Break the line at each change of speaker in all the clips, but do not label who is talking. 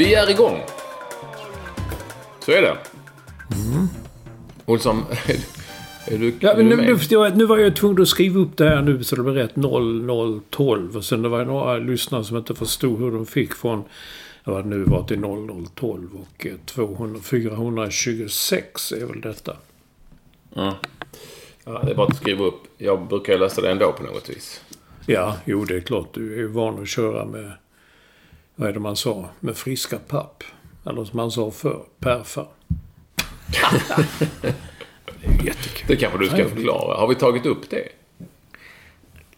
Vi är igång. Så är det. Olsson, är du,
Ja, men nu, nu förstår jag nu var jag tvungen att skriva upp det här nu så det blev rätt 0012. Och sen det var några lyssnare som inte förstod hur de fick från vad det nu var till 0012 och eh, 200, 426 är väl detta.
Ja. ja, det är bara att skriva upp. Jag brukar lösa det ändå på något vis.
Ja, jo det är klart. Du är ju van att köra med, vad är det man sa, med friska papp. Eller som man sa förr, perfa. det är jättekul.
Det kanske du ska förklara. Har vi tagit upp det?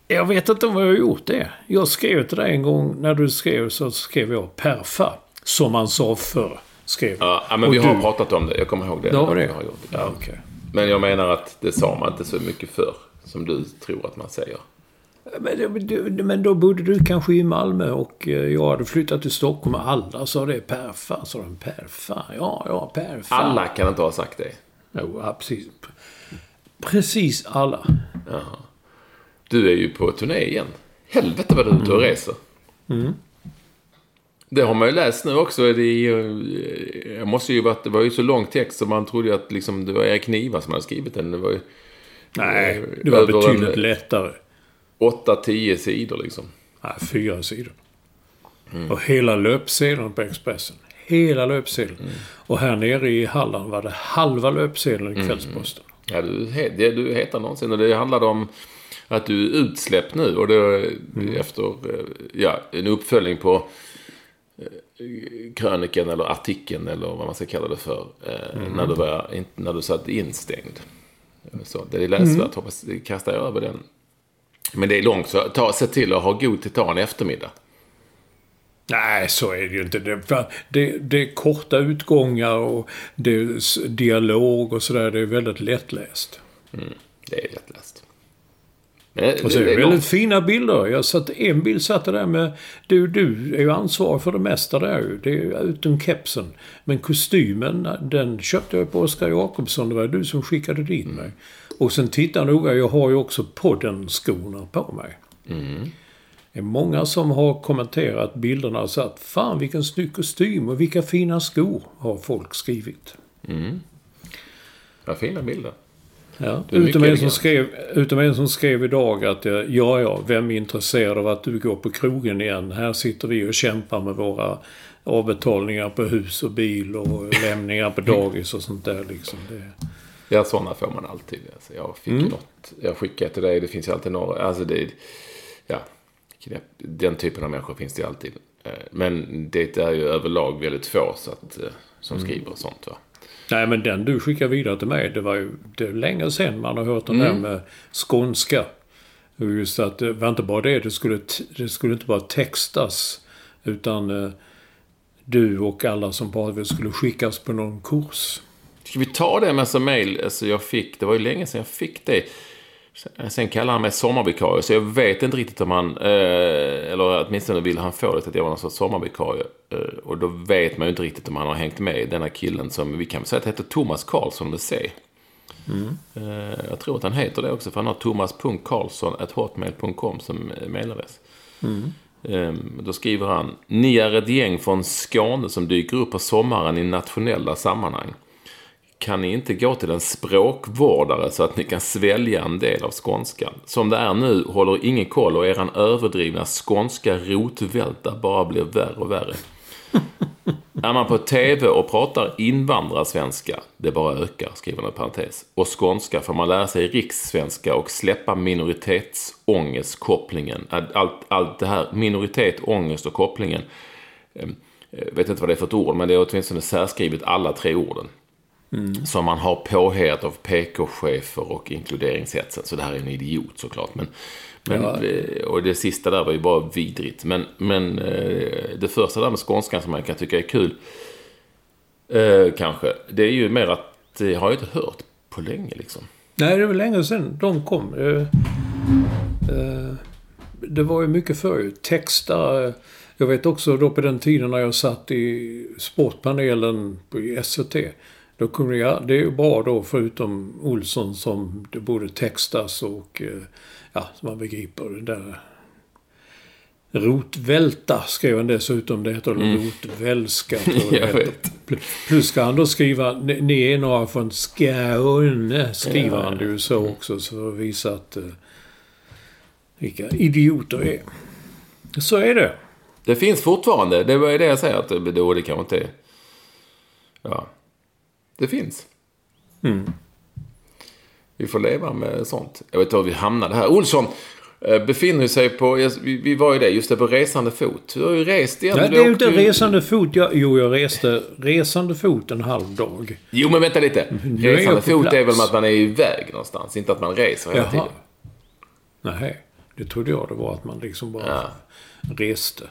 Jag vet inte om jag har gjort det. Jag skrev till dig en gång, när du skrev så skrev jag perfa. Som man sa förr. Skrev.
Ja, men
Och
vi har
du-
pratat om det. Jag kommer ihåg det.
Det har det?
har gjort det.
Ja, okej.
Men jag menar att det sa man inte så mycket förr. Som du tror att man säger.
Men, du- men då bodde du kanske i Malmö och eh, jag hade flyttat till Stockholm och alla sa det. Perfa, sa de. Perfa. Ja, ja, perfa.
Alla kan inte ha sagt det.
Jo, ja, precis. Precis alla.
Du är ju på turné igen. Helvete vad du är ute och reser. Det har man ju läst nu också. Det, jag måste ju varit, det var ju så lång text så man trodde ju att liksom, det var Erik Niva som hade skrivit den. Det var ju
Nej, det var
en-
betydligt lättare.
8-10 sidor liksom.
Nej, fyra sidor. Och hela löpsedeln på Expressen. Hela löpsedeln. Och här nere i Halland var det halva löpsedeln i Kvällsposten.
Ja, du, det, du heter någonsin. Och det handlade om att du är utsläppt nu. Och det efter eh, ja, en uppföljning på eh, kröniken eller artikeln eller vad man ska kalla det för. eh, När, du var, när du satt instängd. Så det är läsvärt. Hoppas det kastar jag över den. Men det är långt, så ta, se till att ha god till ta en eftermiddag.
Nej, så är det ju inte. Det, det, det är korta utgångar och det är dialog och sådär. Det är väldigt lättläst.
Det är lättläst. Det,
Och så är
det
det
är
väldigt
långt.
fina bilder. Jag satt, en bild satt där med... Du, du är ju ansvarig för det mesta där ju. Det är ju utom kepsen. Men kostymen, den köpte jag på Oskar Jakobsson. Det var du som skickade dit mig. Och sen titta noga, jag har ju också podden-skorna på mig. Det är många som har kommenterat bilderna och sagt Fan vilken snygg kostym och vilka fina skor har folk skrivit.
Ja, fina bilder.
Ja, utom, en som skrev, utom en som skrev idag att eh, ja, ja, vem är intresserad av att du går på krogen igen? Här sitter vi och kämpar med våra avbetalningar på hus och bil och lämningar på dagis och sånt där liksom. Det,
Ja, sådana får man alltid. Alltså, jag fick
Mm.
något. Jag skickade till dig. Det finns ju alltid några. Alltså det, ja, den typen av människor finns det ju alltid. Eh, Men det är ju överlag väldigt få så att, eh, som
Mm.
skriver och sånt. Va?
nej, men den du skickade vidare till mig, det var ju det är länge sedan man har hört den
Mm.
där med skånska. Just att det var inte bara det, det skulle, det skulle inte bara textas. Utan eh, du och alla som pratade skulle skickas på någon kurs.
Ska vi ta det med som mail? Alltså jag fick, det var ju länge sedan jag fick det. Sen- kallar han mig sommarvikarie, så jag vet inte riktigt om han, eh, eller åtminstone vill han få det att jag var någon sorts sommarvikarie. Eh, och då vet man ju inte riktigt om han har hängt med, denna killen som vi kan säga att heter Thomas Karlsson med C. Eh, jag tror att han heter det också, för han har thomas.karlsson.hotmail.com som eh, mailadress. Eh, då skriver han, ni är ett gäng från Skåne som dyker upp på sommaren i nationella sammanhang. Kan ni inte gå till en språkvårdare så att ni kan svälja en del av skånskan? Som det är nu håller ingen koll och eran överdrivna skånska rotvälta bara blir värre och värre. Är man på TV och pratar invandrarsvenska, det bara ökar, skriver han parentes. Och skånska får man lära sig rikssvenska och släppa minoritetsångest, kopplingen. Allt, allt det här, minoritet, ångest och kopplingen. Eh, Jag vet inte vad det är för ett ord, men det är åtminstone särskrivet alla tre orden. Som man har påhejat av PK-chefer och inkluderingshetsen. Så det här är en idiot såklart. Men, men, eh, Och det sista där var ju bara vidrigt. Men, men eh, det första där med skånskan som man kan tycka är kul. Eh, kanske. Det är ju mer att det har jag inte hört på länge liksom.
Nej, det var länge sedan de kom. Det var ju mycket förr. Texta. Jag vet också då på den tiden när jag satt i sportpanelen på i SVT. Då kunde jag, det är ju bra då förutom Olsson som det borde textas och eh, ja, som man begriper det där. Rotvälta skrev han dessutom. Det heter rotvälska. tror jag det
Jag
heter.
vet.
Pl- Plus ska han då skriva, ni är några från Skåne, skriver han det ju så också. Så för att visa att eh, vilka idioter är. Så är det.
Det finns fortfarande. Det var det jag säger. Att det, det kanske inte är... Ja. Det finns. Vi får leva med sånt. Jag vet inte var vi hamnade här. Olsson eh, befinner sig på... Vi, var ju det, just det, på resande fot. Du har ju rest igen.
Nej, det är ju inte resande fot. Jag, jo, jag reste resande fot en halv dag.
Jo, men vänta lite.
Är
Resande fot är
plats.
väl att man är iväg någonstans. Inte att man reser hela
Jaha.
tiden.
Nej, det trodde jag det var att man liksom bara
Ja.
reste.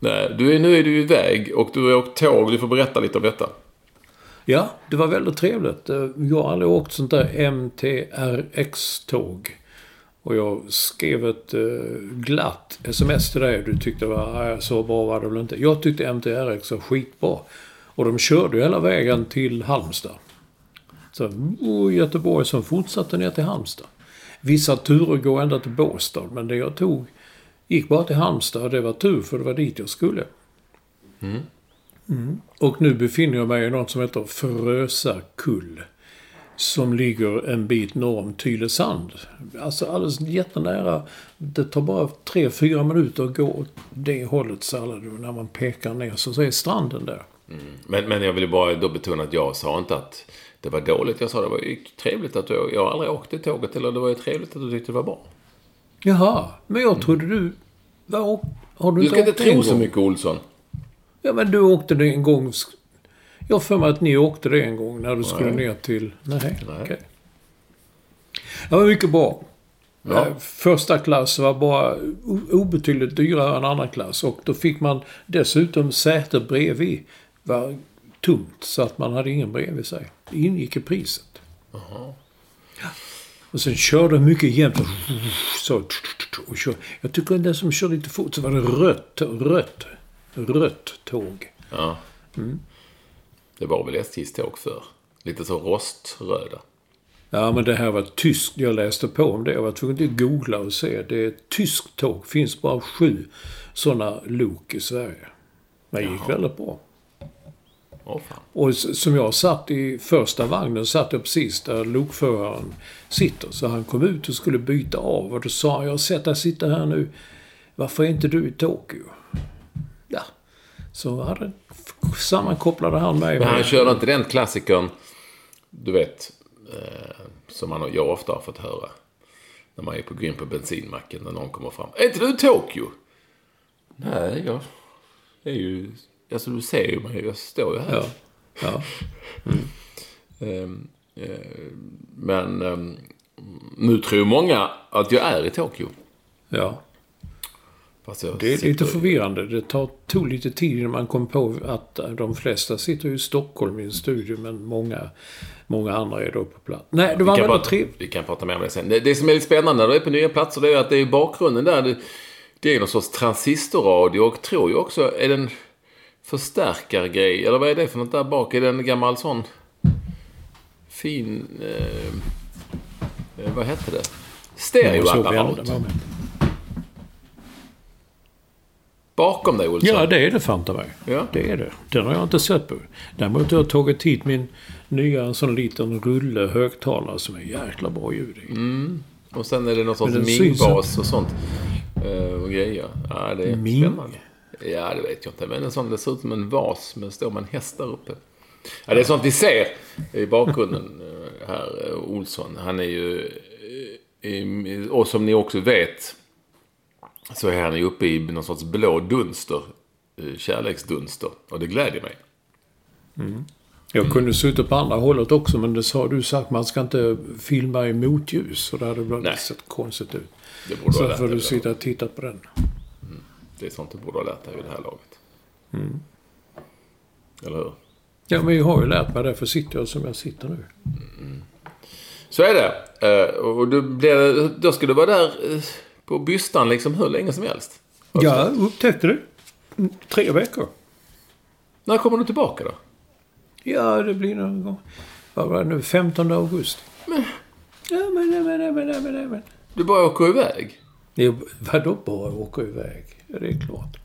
Nej, du är, nu är du iväg och du har åkt tåg. Du får berätta lite om detta.
Ja, det var väldigt trevligt. Eh, jag har aldrig åkt sånt där MTRX-tåg. Och jag skrev ett eh, glatt sms till dig. Du tyckte det var, ah, så bra var det väl inte. Jag tyckte MTRX var skitbra. Och de körde ju hela vägen till Halmstad. Så oh, Göteborg som fortsatte ner till Halmstad. Vissa turer går ända till Båstad. Men det jag tog gick bara till Halmstad. Och det var tur för det var dit jag skulle. Mm. Och nu befinner jag mig i något som heter Frösa kull. Som ligger en bit norr om Tylösand. Alltså alldeles jättenära. Det tar bara tre fyra minuter att gå åt det hållet så alla, när man pekar ner så, så är stranden där.
Men, men jag vill bara då betona att jag sa inte att det var dåligt. Jag sa det var trevligt att du... Jag har aldrig åkt i tåget. Eller det var ju trevligt att du tyckte det var bra.
Jaha, men jag trodde du... Var, har du,
Du ska inte tro så mycket Olsson.
Ja, men du åkte det en gång. Jag har för mig att ni åkte det en gång när du skulle ner till... Nej, okej. Det var mycket bra.
Ja.
Eh, Första klass var bara obetydligt dyrare än andra klass. Och då fick man dessutom säte bredvid. var tomt, så att man hade ingen bredvid sig. Det ingick i priset. Ja. Och sen körde mycket jämnt. Så, och kör. Jag tycker den som kör lite fort så var det rött, rött, rött tåg.
Ja. Det var väl SJs tåg för. Lite så roströda.
Ja, men det här var tyskt. Jag läste på om det. Jag var tvungen att googla och se. Det är ett tyskt tåg. finns bara sju sådana lok i Sverige. Men det gick väldigt bra.
Fan.
Och som jag satt i första vagnen, satt jag precis där lokföraren sitter. Så han kom ut och skulle byta av. Och då sa han, jag har sett dig sitta här nu. Varför är inte du i Tokyo? Så hade, sammankopplade han mig
Men han
med...
körde inte den klassikern, du vet, eh, som man, jag ofta har fått höra. När man är på, in på bensinmacken när någon kommer fram. Är inte du Tokyo? Nej, jag är ju... Alltså du ser ju mig, jag står ju här.
Ja. Ja.
Ehm, eh, men ehm, nu tror många att jag är i Tokyo.
ja.
Jag
Det är lite förvirrande. Det tar, tog lite tid innan man kom på att de flesta sitter ju i Stockholm i en studio, men många, många andra är då på plats. Nej, det var väldigt
prata,
trevligt.
vi kan prata mer om det sen. Det, det som är lite spännande när du är på nya platser det är att det är i bakgrunden där. Det, det är någon sorts transistorradio och tror jag också är det en förstärkargrej. Eller vad är det för något där bak? Är det en gammal sån fin... Eh, eh, vad hette det? Stereoapparat.
varenda moment.
Bakom dig, Olsson.
Ja, det är det fanta mig.
Ja.
Det är det. Den har jag inte sett på. Däremot har jag tagit hit min nya sån liten rulle högtalare som är jäkla bra ljud i.
Och sen är det någon sorts mingbas och sånt. Eh, och grejer. Ja, det är
Ming?
spännande. Ja, det vet jag inte. Men en sån, det ser ut som en vas, men står med en häst där uppe. Ja, det är sånt vi ser i bakgrunden eh, här, eh, Olsson. Han är ju... Och som ni också vet så är han ju uppe i någon sorts blå dunster. eh, Kärleksdunster. Och det glädjer mig.
Jag kunde suttit på andra hållet också men det sa du sagt man ska inte filma i motljus. Och det hade blivit sett konstigt ut.
Det borde
Så får du sitta och titta på den.
Det är sånt du borde ha lärt dig vid det här laget. Eller hur?
Ja men jag har ju lärt mig det för sitter jag som jag sitter nu.
Så är det. Eh, Och då, blir det, då ska du vara där eh, på bystan liksom hur länge som helst.
Ja, upptäckte du? Tre veckor.
När kommer du tillbaka då?
Ja, det blir någon gång. Vad var det nu? 15 augusti. Ja, men, men, men, men, men, men, men.
Du bara åker iväg?
Det vadå bara åka iväg? Ja, det är klart.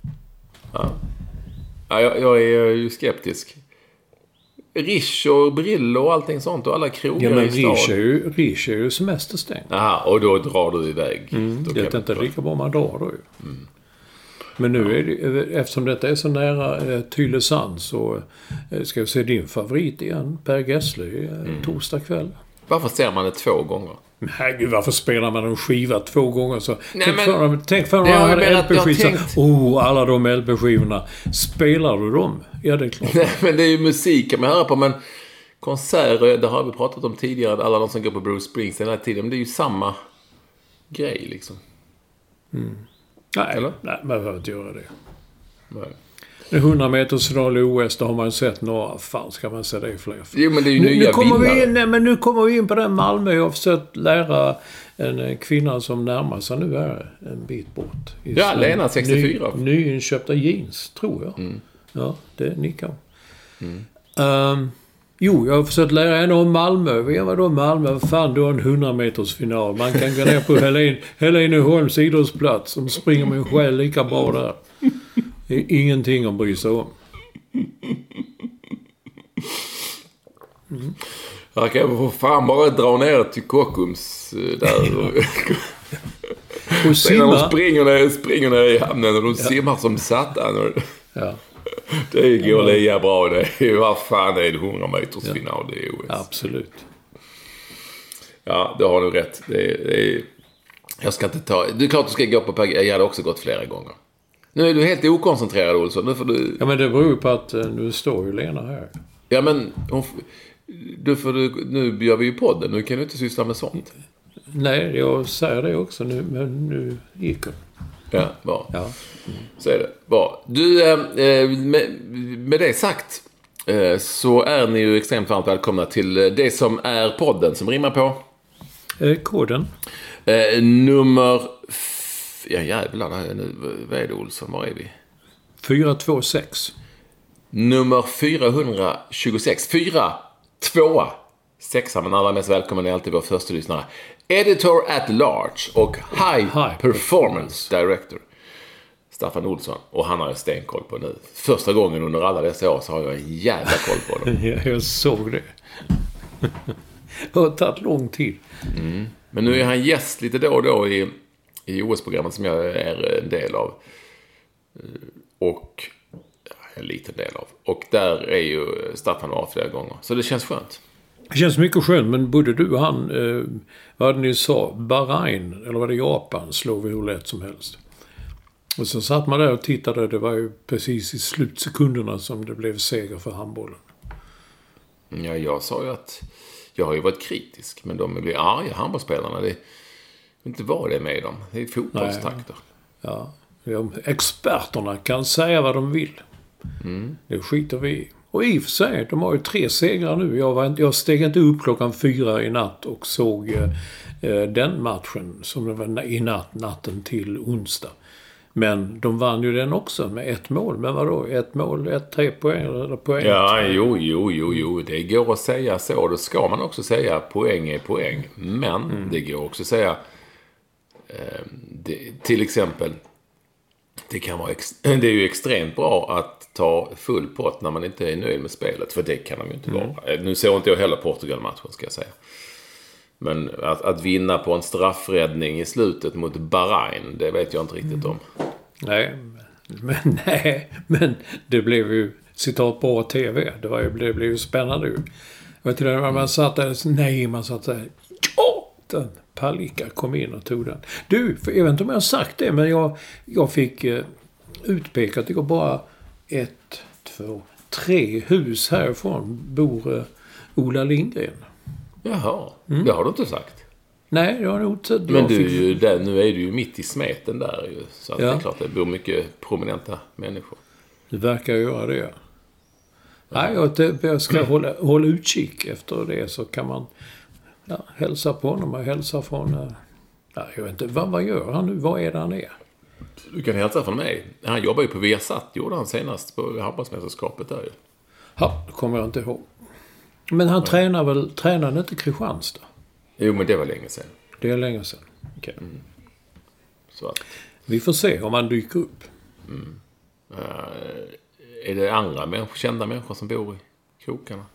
Ja, jag, jag är ju skeptisk. Rish och Brillo och allting sånt och alla krogar
Ja, men
i stan.
Riche är ju, Riche är ju semesterstängt.
Aha, och då drar du iväg. Då
Det
kan
är inte lika bra man drar då ju. Men nu är det, eftersom detta är så nära eh, Tylösand så eh, ska vi se din favorit igen, Per Gessle, eh, torsdag kväll.
Varför ser man det två gånger?
Herregud, varför spelar man en skiva två gånger så? tänk,
men-
för, tänk för
har
LP-skivor.
tänkt-
Oh, alla de LP-skivorna. Spelar du dem? Ja, det är klart.
Nej, men det är ju musik kan man höra på. Men konserter, det har vi pratat om tidigare. Alla de som går på Bruce Springsteen hela tiden. Men det är ju samma grej liksom.
nej,
Eller?
nej, man behöver inte göra det.
Nej.
En 100 meters final i OS, det har man ju sett några. Fan, ska man se det i fler?
Jo, men det är ju
Nu, nu,
nya
kommer vi
vinnare.
in, nej, men nu kommer vi in på den Malmö. Jag har försökt lära en eh, kvinna som närmar sig nu här en bit bort.
Ja, Lena, 64.
Ny, nyinköpta jeans, tror jag.
Mm.
Ja, det nickar Ehm, Jo, jag har försökt lära henne om Malmö. Vadå Malmö? Vad fan, du har en 100 meters final. Man kan gå ner på Helen, Heleneholms idrottsplats. De springer med en själ lika bra där. Det är ingenting att bry sig om.
Jag kan få fan bara dra ner till Kockums eh, där.
Och
när de
simma.
springer ner, springer ner i hamnen och de simmar som satan.
Ja,
det går lika bra det. Vad fan är det 100 meters final i OS?
absolut.
Ja, det har du rätt. Det är, det är, jag ska inte ta... Det är klart du ska gå på. Jag hade också gått flera gånger. Nu är du helt okoncentrerad Olsson. Nu får du...
Ja, men det beror ju på att eh, nu står ju Lena här.
Ja, men... Hon, du får du, nu gör vi ju podden. Nu kan du inte syssla med sånt.
Nej, jag säger det också nu, men nu gick hon.
Ja, bra.
Ja.
Så är det. Bra. Du, eh, eh, med, med det sagt eh, så är ni ju extremt varmt välkomna till eh, det som är podden som rimmar på
Eh, koden?
nummer... Ja, jävlar. Nu, vad är det Olsson? Var är vi?
426.
Nummer 426. 4, 2, 6. Men allra mest välkommen är alltid vår första lyssnare. Editor at large och High,
High
Performance Director. Staffan Olsson. Och han har jag stenkoll på nu. Första gången under alla dessa år så har jag en jävla koll på honom.
Ja, jag såg det. det har tagit lång tid.
Men nu är han gäst lite då och då i, i OS-programmet som jag är en del av. Och en liten del av. Och där är ju Staffan var flera gånger. Så det känns skönt.
Det känns mycket skönt, men både du och han, eh, vad hade ni sa, Bahrain, eller var det Japan, slår vi hur lätt som helst. Och så satt man där och tittade, det var ju precis i slutsekunderna som det blev seger för handbollen.
Ja, jag sa ju att jag har ju varit kritisk. Men de blir arga, handbollsspelarna. Det inte vara det med dem. Det är fotbollstakter.
Ja, ja, experterna kan säga vad de vill. Det skiter vi i. Och i och för sig, de har ju tre segrar nu. Jag, var jag steg inte upp klockan fyra i natt och såg eh, eh, den matchen som det var i natt, natten till onsdag. Men de vann ju den också med ett mål. Men vadå? Ett mål, ett, tre poäng eller poäng?
Ja, jo, jo, jo, jo. Det går att säga så. Det ska man också säga. Poäng är poäng. Men
Mm.
det går också att säga... Eh, det, till exempel. Det, kan vara ex, det är ju extremt bra att ta full pott när man inte är nöjd med spelet. För det kan de ju inte
Mm.
vara. Eh, Nu såg inte jag heller Portugal-matchen, ska jag säga. Men att, att vinna på en straffräddning i slutet mot Bahrain, det vet jag inte riktigt om.
Nej, men, nej, men det blev ju citat bra TV. Det, var ju, det blev ju spännande ju. Jag vet inte, man satt där, nej, man satt där. Ja! Den Palicka kom in och tog den. Du, för jag vet inte om jag har sagt det, men jag, jag fick eh, utpekat, det går bara ett, två, tre hus härifrån bor eh, Ola Lindgren.
Jaha,
Mm.
det har du inte sagt.
Nej, jag har nog inte...
Men
jag
du,
fick-
ju där, nu är du ju mitt i smeten där ju. Så
Ja.
det är klart det bor mycket prominenta människor.
Det verkar göra det. Nej, jag, det- jag ska hålla, hålla utkik efter det så kan man ja, hälsa på honom och hälsa från... Ja, jag vet inte, vad, vad gör han nu? Vad är det han är?
Du kan hälsa från mig. Han jobbar ju på Viasat, gjorde han senast på handbollsmästerskapet där ju.
Ja, det kommer jag inte ihåg. Men han tränar väl... Tränar han inte Kristianstad?
Jo, men det var länge sedan.
Det är länge sedan. Okej.
Så att,
Vi får se om han dyker upp.
är det andra människor, kända människor som bor i krokarna?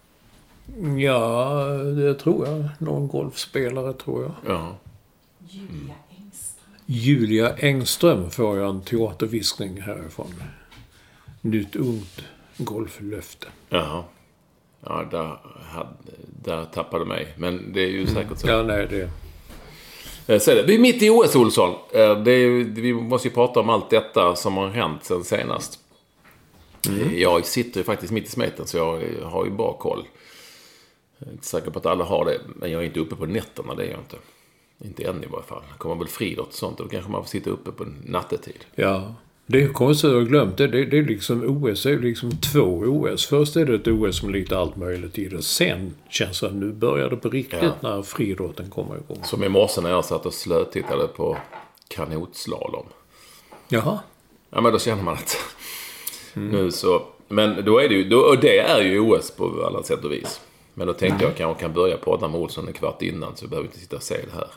Ja, det tror jag. Någon golfspelare tror jag.
Ja.
Julia Engström får jag en teaterviskning härifrån. Nytt ungt golflöfte.
Jaha. Ja, där, hade, där tappade mig. Men det är ju säkert så.
Ja, nej, det...
Eh, Så är det. Vi är mitt i OS, Olsson. Eh, Det är, vi måste ju prata om allt detta som har hänt sen senast. Eh, Jag sitter ju faktiskt mitt i smeten, så jag har ju bra koll. Jag är inte säker på att alla har det, men jag är inte uppe på nätterna, det är jag inte. Inte än i varje fall. Kommer väl friidrott och sånt, då kanske man får sitta uppe på nattetid.
Ja. Det är konstigt att jag glömt det. Det, det är liksom OS. Det är liksom två OS. Först är det ett OS med lite allt möjligt i det. Sen känns det att nu börjar det på riktigt
Ja.
när friidrotten kommer igång.
Som i morse när jag satt och slötittade på kanotslalom.
Jaha.
Ja, men då känner man att nu så... Men då är det ju... Då, och det är ju OS på alla sätt och vis. Men då tänkte jag kanske kan börja prata med Olsson en kvart innan så vi behöver inte sitta och se det här.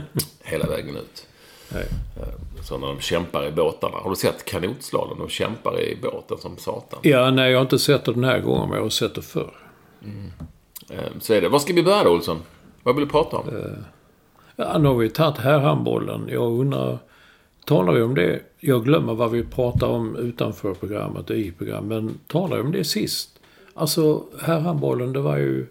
Hela vägen ut.
Nej.
Så när de kämpar i båtarna. Har du sett kanotslalom? De kämpar i båten som satan.
Ja, nej, jag har inte sett det den här gången, men jag har sett det förr.
Eh, Så är det. Var ska vi börja då, Olsson? Vad vill du prata om?
Ja, nu har vi tagit här handbollen. Jag undrar... Talar vi om det? Jag glömmer vad vi pratar om utanför programmet och i programmet. Men talar vi om det sist? Alltså, herrhandbollen, det var ju...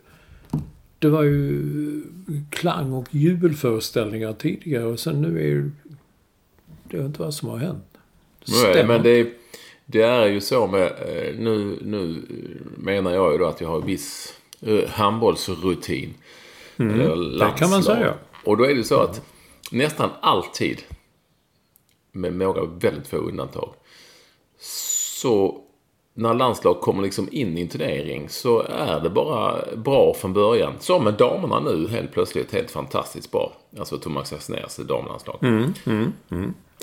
Det var ju klang och jubelföreställningar tidigare och sen nu är ju... Det vet inte vad som har hänt.
Nej, men det, det är ju så med... eh, Nu, nu menar jag ju då att jag har viss eh, handbollsrutin.
Mm, det kan man säga.
Och då är det så att nästan alltid, med några väldigt få undantag, så när landslag kommer liksom in i en turnering så är det bara bra från början. Som med damerna nu helt plötsligt helt fantastiskt bra. Alltså Thomas Axnérs damlandslag.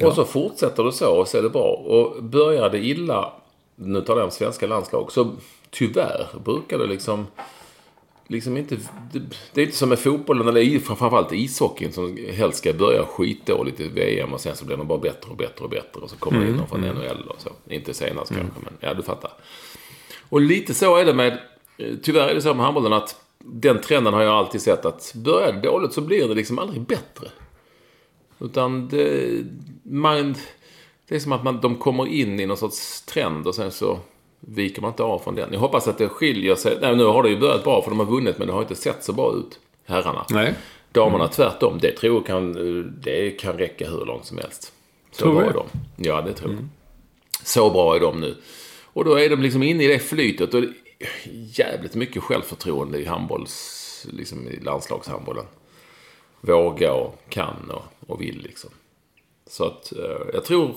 Och så fortsätter det så och så är det bra. Och börjar det illa, nu talar jag om svenska landslag, så tyvärr brukar det liksom liksom inte... Det, är inte som med fotbollen, eller framförallt ishockeyn som helst ska börja skitdåligt i VM och sen så blir de bara bättre och bättre och bättre och så kommer det in någon från NHL och så. Inte senast kanske, men ja, du fattar. Och lite så är det med... eh, Tyvärr är det så med handbollen att den trenden har jag alltid sett att börjar det dåligt så blir det liksom aldrig bättre. Utan det, man, det är som att man, de kommer in i någon sorts trend och sen så viker man inte av från den. Jag hoppas att det skiljer sig. Nej, nu har det ju börjat bra för de har vunnit men det har inte sett så bra ut, herrarna.
Nej.
Damerna tvärtom. Det tror jag kan, det kan räcka hur långt som helst. Så
Tror
bra är de. Ja, det tror jag. Så bra är de nu. Och då är de liksom inne i det flytet. Och det jävligt mycket självförtroende i handbolls, liksom i landslagshandbollen. Våga och kan och, och vill liksom. Så att eh, jag tror...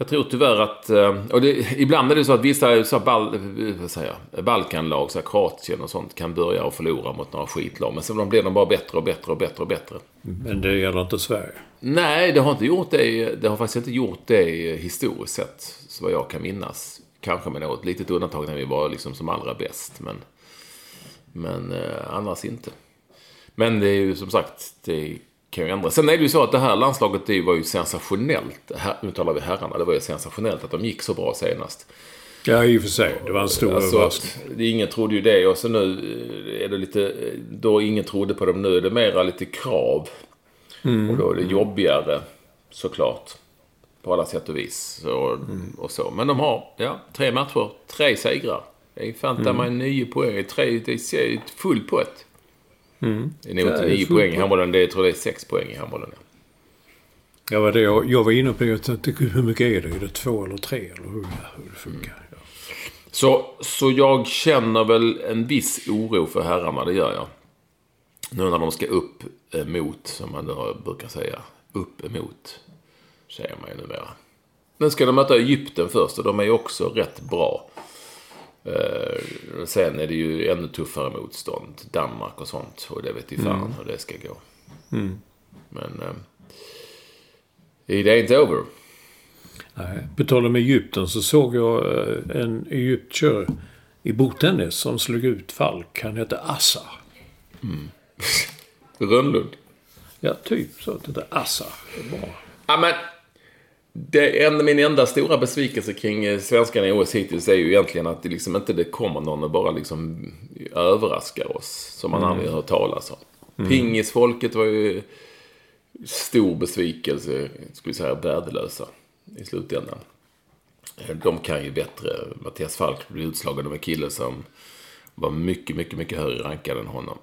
Jag tror tyvärr att... eh, Och det, ibland är det så att vissa så bal, vad säger Balkanlag, så här Kroatien och sånt, kan börja och förlora mot några skitlag. Men sen blir de bara bättre och bättre och bättre och bättre.
Men det gäller inte Sverige.
Nej, det har inte gjort det. Det har faktiskt inte gjort det historiskt sett. Så vad jag kan minnas. Kanske med något litet undantag när vi var liksom som allra bäst. Men, men eh, annars inte. Men det är ju som sagt, det kan ju ändras. Sen är det ju så att det här landslaget det var ju sensationellt. Här, nu talar vi herrarna. Det var ju sensationellt att de gick så bra senast.
Ja, i och för sig. Det var en stor
Alltså,
överraskning.
ingen trodde ju det. Och så nu eh, är det lite... Då ingen trodde på dem. Nu är det mera lite krav. Och då är det jobbigare såklart. På alla sätt och vis. Så, och så. Men de har ja, tre matcher, tre segrar. Det är fan mm. nio poäng. Tre, det är full pott. Det är nog inte
det är
nio
full
poäng i handbollen. Det är, jag tror det är sex poäng i handbollen. ja.
Jag var, det, jag, jag var inne på det. Jag tänkte, hur mycket är det? Är det två eller tre? Eller hur, hur det funkar? Ja.
Så, så jag känner väl en viss oro för herrarna, det gör jag. Nu när de ska upp emot, som man då brukar säga. Upp emot, säger man ju numera. Nu ska de möta Egypten först och de är ju också rätt bra. Eh, sen är det ju ännu tuffare motstånd. Danmark och sånt. Och det vet ju fan hur det ska gå. Men... Eh, it ain't over.
Nej. På tal om Egypten så såg jag eh, en egyptier i bordtennis som slog ut Falk. Han hette Assa.
Rönnlund.
Ja, typ så. Det där Assa. Bra.
Ja, men det en, min enda stora besvikelse kring eh, svenskarna i OS hittills är ju egentligen att det liksom inte det kommer någon och bara liksom överraskar oss. Som man aldrig har hört talas om. Pingisfolket var ju stor besvikelse, skulle säga, värdelösa i slutändan. Eh, De kan ju bättre. Mattias Falk blev utslagen av en kille som var mycket, mycket, mycket högre rankad än honom.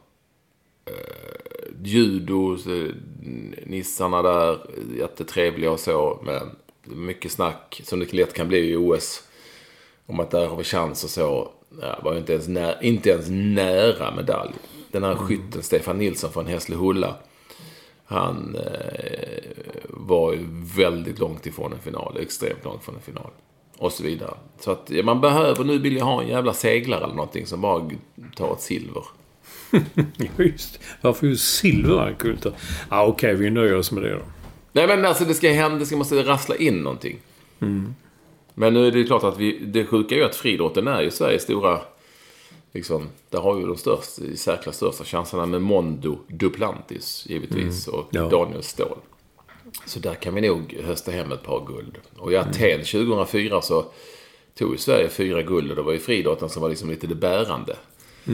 Eh, judo, nissarna där, jättetrevliga och så. Men mycket snack, som det lätt kan bli i OS. Om att där har vi chans och så. Ja, var inte ens, nä- inte ens nära medalj. Den här skytten, Stefan Nilsson från Hässlehulla. Han eh, var ju väldigt långt ifrån en final. Extremt långt från en final. Och så vidare. Så att ja, man behöver, nu vill jag ha en jävla seglare eller någonting som bara tar ett silver.
Just Varför just silver är kul? Ja, ah, Okej, vi nöjer oss med det då.
Nej men alltså det ska hända, det ska måste rassla in någonting. Men nu är det klart att vi, det sjuka är ju att friidrotten är ju Sveriges stora, liksom, där har ju de största, i särklass största chanserna med Mondo Duplantis givetvis och
Ja.
Daniel Ståhl. Så där kan vi nog hösta hem ett par guld. Och i Aten 2004 så tog ju Sverige fyra guld och det var ju friidrotten som var liksom lite det bärande. Eh,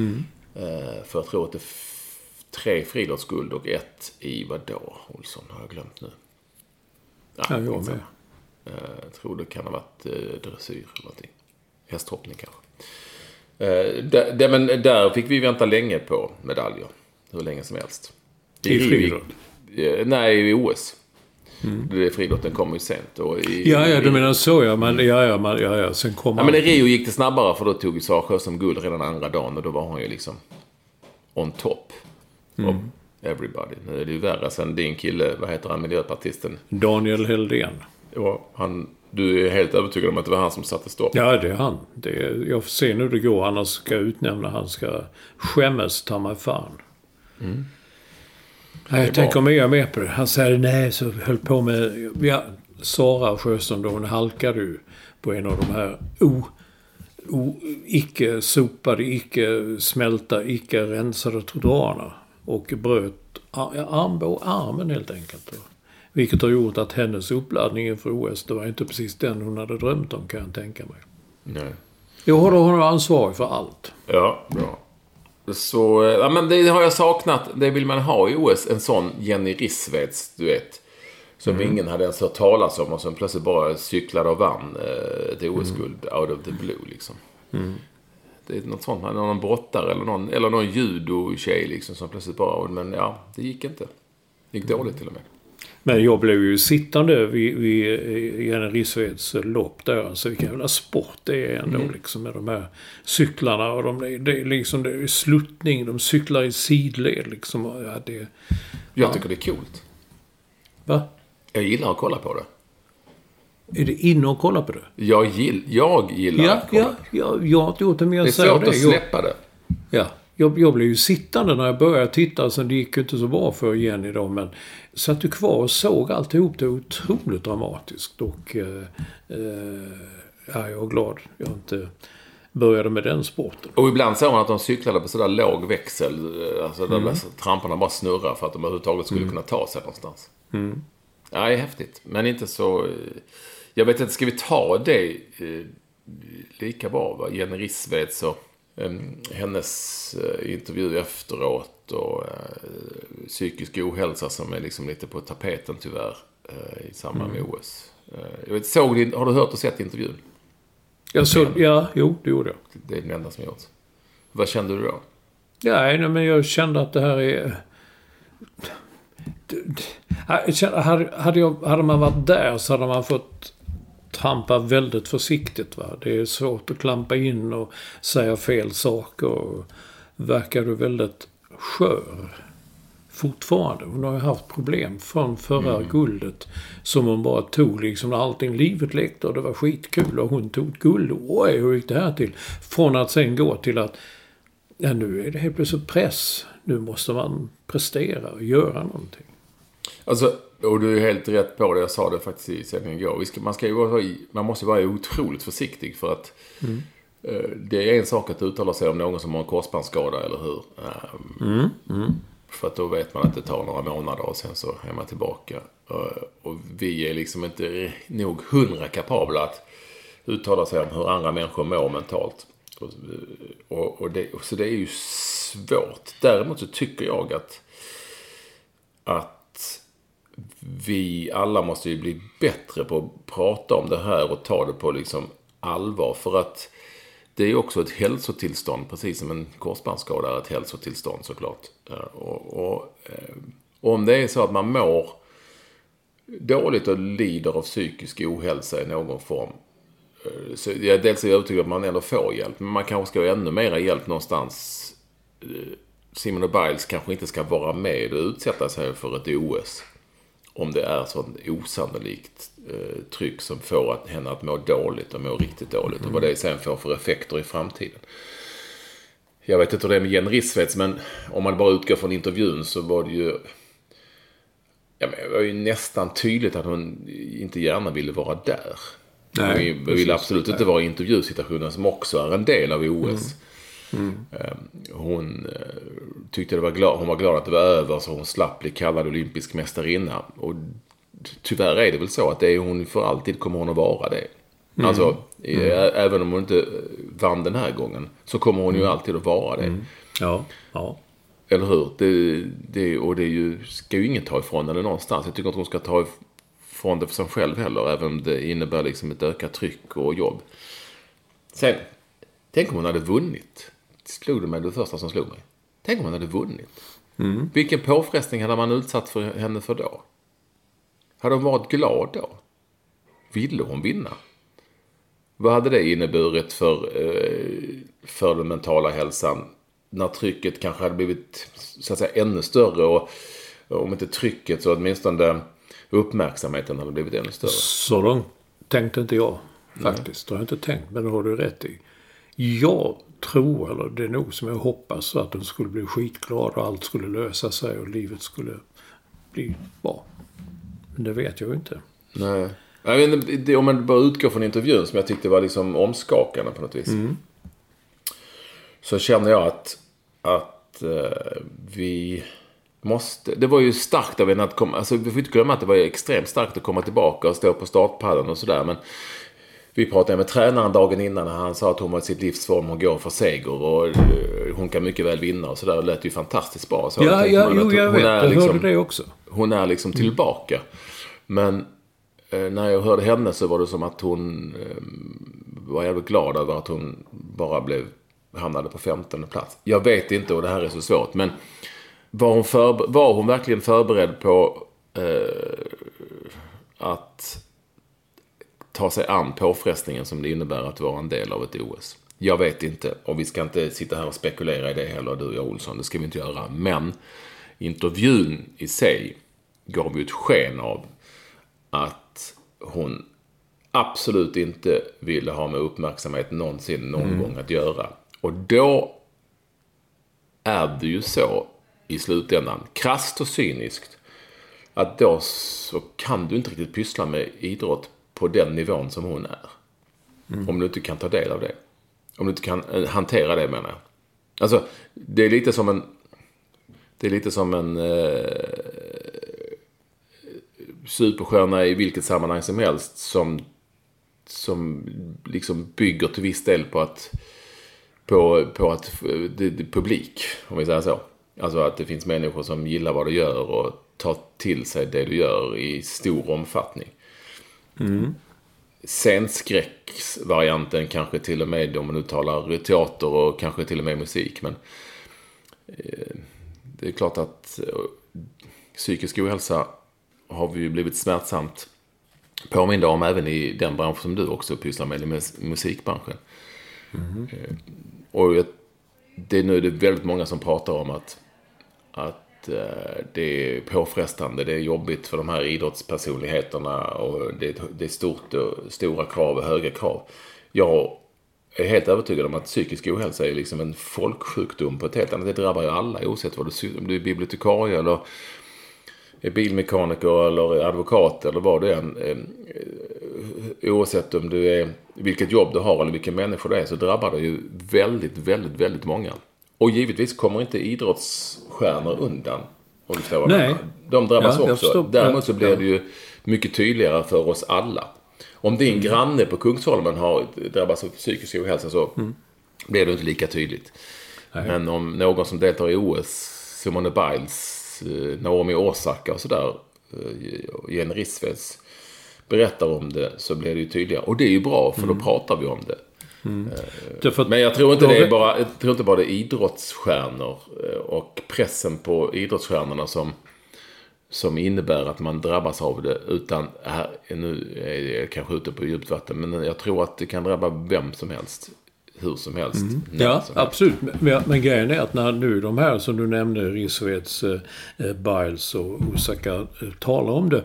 för jag tror att det f- tre friidrottsguld och ett i vad då? Olsson har jag glömt nu.
Ja, jag
skitsamma.
med.
Eh, Jag tror det kan ha varit eh, dressyr eller någonting. Hästhoppning kanske. Eh, där, där, men där fick vi vänta länge på medaljer. Hur länge som helst.
I friidrott?
eh, Nej, i OS. Det Friidrotten kom ju sent. Och i,
Ja, ja, du menar så ja. Men, ja, ja, man, ja, ja. Sen kom
Ja, men i Rio gick det snabbare för då tog ju Sara Sjöström guld redan andra dagen och då var hon ju liksom on top of everybody. Nu är det ju värre sen din kille, vad heter han, miljöpartisten?
Daniel Heldén.
Ja, han, du är helt övertygad om att det var han som satte stopp?
Ja, det är han. Det är, jag får se nu det går. Han ska utnämna. Han ska skämmas ta mig fan. Nej, jag tänker är med på det. Han säger nej, så höll på med... Ja, Sara Sjöström då, hon halkade ju på en av de här o, o, icke sopade, icke smälta, icke rensade trottoarerna. Och bröt ar- ja, armbå, armen helt enkelt. Vilket har gjort att hennes uppladdning inför OS, det var inte precis den hon hade drömt om kan jag tänka mig.
Nej.
Jag håller honom ansvarig för allt.
Ja, bra. Så, eh, ja men det har jag saknat. Det vill man ha i OS. En sån Jenny Rissveds, du vet. Som ingen hade ens hört talas om och som plötsligt bara cyklade och vann eh, ett OS-guld out of the blue liksom. Det är något sånt. Någon brottare eller någon, eller någon judo-tjej liksom som plötsligt bara... Men ja, det gick inte. Det gick dåligt till och med.
Men jag blev ju sittande vid, vid eh, Jenny Rissveds lopp där. Alltså vilken jävla sport det är ändå liksom med de här cyklarna. Och de, det är liksom det är sluttning. De cyklar i sidled liksom. Och, Ja, det,
Jag tycker det är coolt.
va?
Jag gillar att kolla på det.
Är det inne och kolla på det?
Jag, gill, jag gillar
Ja,
att kolla.
ja, ja, jag har inte gjort det, men jag
Det är
säger
svårt
det.
att släppa det.
ja, jag, jag blev ju sittande när jag började titta, så det gick ju inte så bra för Jenny då, men satt ju kvar och såg alltihop. Det var otroligt dramatiskt och eh, eh, ja, jag är glad jag inte började med den sporten.
Och ibland såg man att de cyklade på sådär låg växel. Alltså där mm. tramparna bara snurrar för att de överhuvudtaget skulle kunna ta sig någonstans. Mm. Ja, det är häftigt. Men inte så... eh, Jag vet inte, ska vi ta det eh, lika bra? Va? Jenny Rissveds och eh, hennes eh, intervju efteråt och eh, psykisk ohälsa som är liksom lite på tapeten tyvärr eh, i samband med OS. Eh, jag vet, såg din, har du hört och sett intervjun?
Jag såg, ja, jo, det gjorde jag.
Det är den enda som jag gjort. Vad kände du då?
Ja, nej, men jag kände att det här är... Hade, jag, hade man varit där så hade man fått trampa väldigt försiktigt. Va? Det är svårt att klampa in och säga fel saker. Och verkar du väldigt skör fortfarande. Hon har ju haft problem från förra guldet. Som hon bara tog liksom när allting, livet lekte och det var skitkul och hon tog guld. Oj, hur gick det här till? Från att sen gå till att Ja, nu är det helt plötsligt press. Nu måste man prestera och göra någonting.
Alltså, och du är helt rätt på det. Jag sa det faktiskt i sändningen igår. Ska, man, ska ju vara, man måste vara otroligt försiktig för att eh, det är en sak att uttala sig om någon som har en korsbandsskada, eller hur? Ehm, För att då vet man att det tar några månader och sen så är man tillbaka. Eh, och vi är liksom inte nog hundra kapabla att uttala sig om hur andra människor mår mentalt. Och, och det, så det är ju svårt. Däremot så tycker jag att, att vi alla måste ju bli bättre på att prata om det här och ta det på liksom allvar. För att det är ju också ett hälsotillstånd, precis som en korsbandsskada är ett hälsotillstånd såklart. Och, och, och om det är så att man mår dåligt och lider av psykisk ohälsa i någon form. Eh, så jag, dels är jag övertygad om att man ändå får hjälp, men man kanske ska ha ännu mera hjälp någonstans. Eh, Simon och Biles kanske inte ska vara med och utsätta sig för ett OS. Om det är sånt osannolikt eh, tryck som får att, henne att må dåligt och må riktigt dåligt. Och vad det sen får för effekter i framtiden. Jag vet inte hur det är med Jen Rissveds, men om man bara utgår från intervjun så var det ju... Ja, men det var ju nästan tydligt att hon inte gärna ville vara där.
Nej,
hon
precis.
ville absolut inte vara i intervjusituationen som också är en del av OS. Eh, Hon eh, tyckte det var glad, hon var glad att det var över så hon slapp bli kallad olympisk mästarinna. Och tyvärr är det väl så att det är hon för alltid kommer hon att vara det. Alltså, ä- även om hon inte eh, vann den här gången så kommer hon ju alltid att vara det.
Ja, ja.
Eller hur? Det, det, och det är ju, ska ju ingen ta ifrån henne någonstans. Jag tycker inte hon ska ta ifrån det för sig själv heller. Även om det innebär liksom ett ökat tryck och jobb. Sen, tänk om hon hade vunnit. Slog det mig det första som slog mig. Tänk om hon hade vunnit. Vilken påfrestning hade man utsatt för henne för då? Hade hon varit glad då? Ville hon vinna? Vad hade det inneburit för, eh, för den mentala hälsan? När trycket kanske hade blivit så att säga, ännu större och om inte trycket så åtminstone uppmärksamheten hade blivit ännu större.
Så långt tänkte inte jag faktiskt. Det har jag inte tänkt, men det har du rätt i. Jag tror, eller det är nog som jag hoppas, att hon skulle bli skitglad och allt skulle lösa sig och livet skulle bli bra. Men det vet jag ju inte.
Nej. Jag vet inte, om man bara utgår från intervjun som jag tyckte var liksom omskakande på något vis. Så känner jag att, att eh, vi måste... Det var ju starkt av henne att komma... Alltså vi får inte glömma att det var extremt starkt att komma tillbaka och stå på startpallen och sådär. Men vi pratade med tränaren dagen innan och han sa att hon var i sitt livs form och går för seger. Och eh, hon kan mycket väl vinna och sådär. Det lät ju fantastiskt bra. Så
Ja, ja jo, jag
hon
vet. Jag
liksom-
hörde det också.
hon är liksom tillbaka. Men eh, när jag hörde henne så var det som att hon eh, var jävligt glad över att hon bara blev, hamnade på 15 plats. Jag vet inte och det här är så svårt. Men var hon, förber- var hon verkligen förberedd på eh, att ta sig an påfrestningen som det innebär att vara en del av ett OS? Jag vet inte. Och vi ska inte sitta här och spekulera i det heller, du och jag Olsson. Det ska vi inte göra. Men intervjun i sig gav ju ett sken av att hon absolut inte ville ha med uppmärksamhet någonsin, någon gång att göra. Och då är det ju så i slutändan, krasst och cyniskt, att då så kan du inte riktigt pyssla med idrott på den nivån som hon är. Om du inte kan ta del av det. Om du inte kan eh, hantera det menar jag. Alltså, det är lite som en... Det är lite som en eh, superstjärna i vilket sammanhang som helst som, som liksom bygger till viss del på att, på, på att det, det, publik, om vi säger så. Alltså att det finns människor som gillar vad du gör och tar till sig det du gör i stor omfattning. Mm. Scenskräcksvarianten kanske till och med om man uttalar teater och kanske till och med musik. Men eh, det är klart att eh, psykisk ohälsa har vi ju blivit smärtsamt påminda om även i den bransch som du också pysslar med, i musikbranschen. Mm. Och det är nu det är väldigt många som pratar om att, att Eh, det är påfrestande, det är jobbigt för de här idrottspersonligheterna och det, det är stort och stora krav och höga krav. Jag är helt övertygad om att psykisk ohälsa är liksom en folksjukdom på ett helt annat Det drabbar ju alla oavsett vad du, om du är bibliotekarie eller är bilmekaniker eller advokat eller vad du än. Eh, oavsett om du är, vilket jobb du har eller vilken människa du är så drabbar det ju väldigt, väldigt, väldigt många. Och givetvis kommer inte idrottsstjärnor undan. Om du förstår
Nej.
De drabbas
ja,
också. Däremot så blir ja. det ju mycket tydligare för oss alla. Om din mm. granne på Kungsholmen har drabbats av psykisk ohälsa så mm. blir det inte lika tydligt. Nej. Men om någon som deltar i OS, Simone Biles, Eh, Naomi Osaka och sådär, eh, Jenny Rissveds berättar om det så blir det ju tydligare. Och det är ju bra för mm. då pratar vi om det. Mm. Eh, men jag tror inte det är bara, jag tror inte bara det är idrottsstjärnor och pressen på idrottsstjärnorna som, som innebär att man drabbas av det. Utan, här, nu är jag kanske ute på djupt vatten, men jag tror att det kan drabba vem som helst hur som helst. Mm.
Ja, som absolut. Men, men grejen är att när nu de här som du nämnde, Risovets, eh, eh, Biles och Osaka eh, talar om det.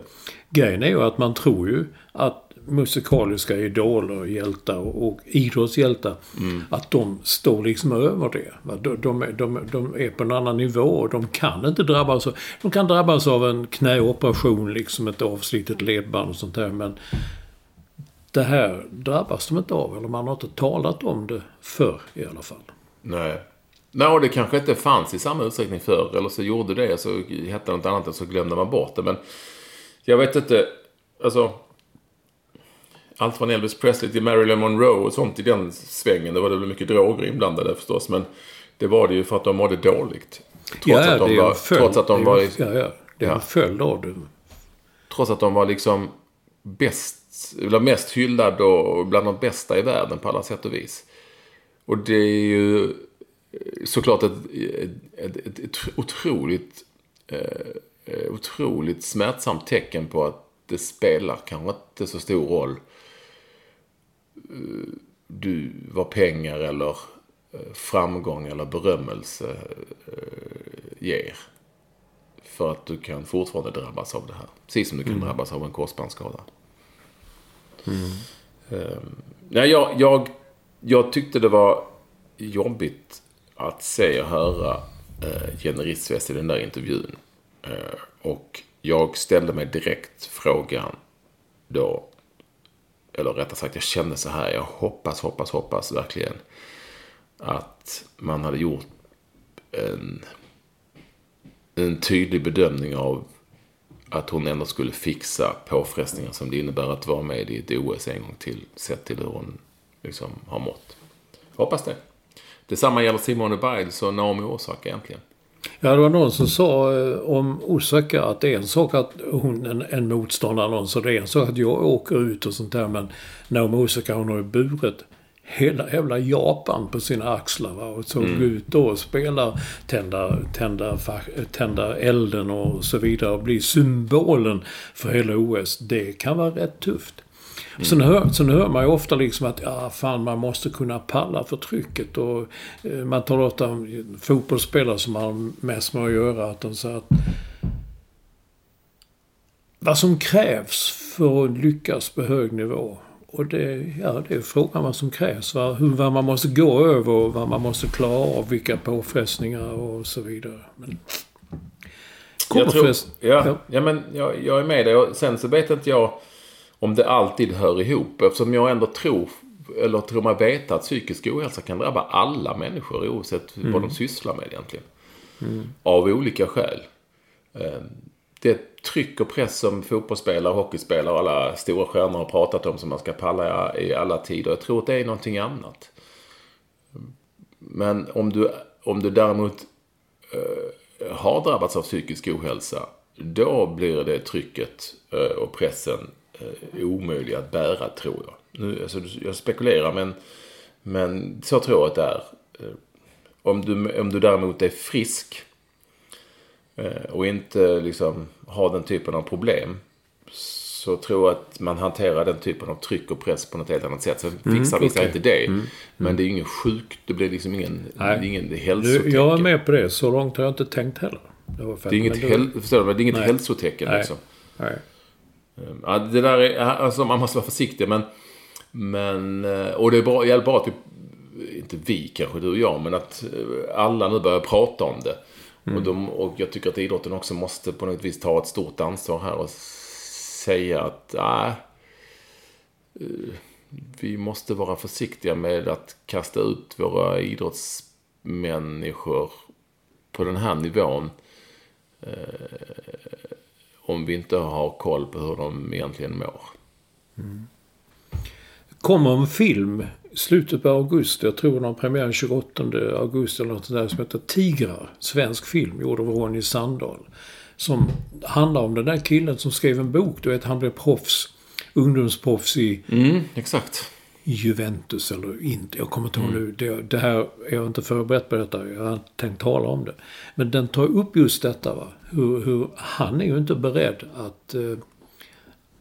Grejen är ju att man tror ju att musikaliska idoler, hjältar och, och idrottshjältar. Mm. Att de står liksom över det. De, de, de, de, är på en annan nivå de kan inte drabbas av... De kan drabbas av en knäoperation, liksom ett avslitet ledband och sånt där. Men det här drabbas de inte av. Eller man har inte talat om det förr i alla fall.
Nej. Nej, det kanske inte fanns i samma utsträckning förr. Eller så gjorde det, så hette det något annat och så glömde man bort det. Men jag vet inte, alltså. Allt från Elvis Presley till Marilyn Monroe och sånt i den svängen. Det var det väl mycket droger inblandade förstås. Men det var det ju för att de mådde dåligt.
Trots ja, att de det var, följd, trots att de var... Ja, ja. Det är en följd av det.
Trots att de var liksom bäst eller mest hyllad och bland de bästa i världen på alla sätt och vis. Och det är ju såklart ett, ett, ett, ett otroligt, eh, otroligt smärtsamt tecken på att det spelar kanske inte så stor roll eh, du, vad pengar eller eh, framgång eller berömmelse eh, ger. För att du kan fortfarande drabbas av det här. Precis som du kan mm. drabbas av en korsbandsskada. Mm. nej, jag, jag, jag tyckte det var jobbigt att se och höra Jenny Rissveds i den där intervjun. Uh, och jag ställde mig direkt frågan då, eller rättare sagt jag kände så här, jag hoppas, hoppas, hoppas verkligen att man hade gjort en, en tydlig bedömning av att hon ändå skulle fixa påfrestningar som det innebär att vara med i ett OS en gång till. Sett till hur hon liksom har mått. Hoppas det. Detsamma gäller Simone Biles och Naomi Osaka egentligen.
Ja, det var någon som sa eh, om Osaka att det är en sak att hon är en, en motståndare någon, så det är en sak att jag åker ut och sånt där. Men Naomi Osaka hon har ju burit hela jävla Japan på sina axlar. Va? Och så mm. ut då och spela, tända, tända, tända elden och så vidare. Och bli symbolen för hela OS. Det kan vara rätt tufft. Mm. Sen, hör, sen hör man ju ofta liksom att ja, fan, man måste kunna palla för trycket. Och, eh, man talar ofta om fotbollsspelare som har mest med att göra. Att de säger att vad som krävs för att lyckas på hög nivå och det, ja, det är frågan vad som krävs. Va? Hur, vad man måste gå över och vad man måste klara av. Vilka påfrestningar och så vidare. Men,
jag tror, ja, ja. ja, men jag, jag är med dig. Sen så vet inte jag om det alltid hör ihop. Eftersom jag ändå tror, eller tror mig veta att psykisk ohälsa kan drabba alla människor oavsett mm. vad de sysslar med egentligen. Mm. Av olika skäl. Ehm, det tryck och press som fotbollsspelare, hockeyspelare och alla stora stjärnor har pratat om som man ska palla i alla tider. Jag tror att det är någonting annat. Men om du, om du däremot eh, har drabbats av psykisk ohälsa, då blir det trycket eh, och pressen eh, omöjlig att bära, tror jag. Nu, alltså, jag spekulerar, men, men så tror jag att det är. Eh, om du, om du däremot är frisk Eh, och inte liksom ha den typen av problem. Så tror jag att man hanterar den typen av tryck och press på något helt annat sätt. Sen mm, fixar mm, vissa okay. inte det. Mm, men mm. det är ingen sjuk, det blir liksom ingen, Nej. ingen hälsotecken.
Jag är med på det. Så långt har jag inte tänkt heller.
Det, var det är inget, hel, förstår du, det är inget hälsotecken Nej. liksom. Nej. Ehm, ja, det där är, alltså man måste vara försiktig men, men eh, och det är bra, bra att vi, inte vi kanske, du och jag, men att eh, alla nu börjar prata om det. Mm. Och, de, och jag tycker att idrotten också måste på något vis ta ett stort ansvar här och säga att nej, äh, vi måste vara försiktiga med att kasta ut våra idrottsmänniskor på den här nivån. Om vi inte har koll på hur de egentligen mår. Mm.
kommer en film slutet på augusti, jag tror den har premiär 28 augusti eller något sånt där, som heter Tigrar. Svensk film, gjord av Ronny Sandahl. Som handlar om den där killen som skrev en bok. Du vet, han blev proffs. Ungdomsproffs i...
Mm, exakt.
Juventus eller inte. Jag kommer inte ihåg mm. nu. Det, det, här, jag har inte förberett på detta. Jag har inte tänkt tala om det. Men den tar upp just detta. Va? Hur, hur han är ju inte beredd att eh,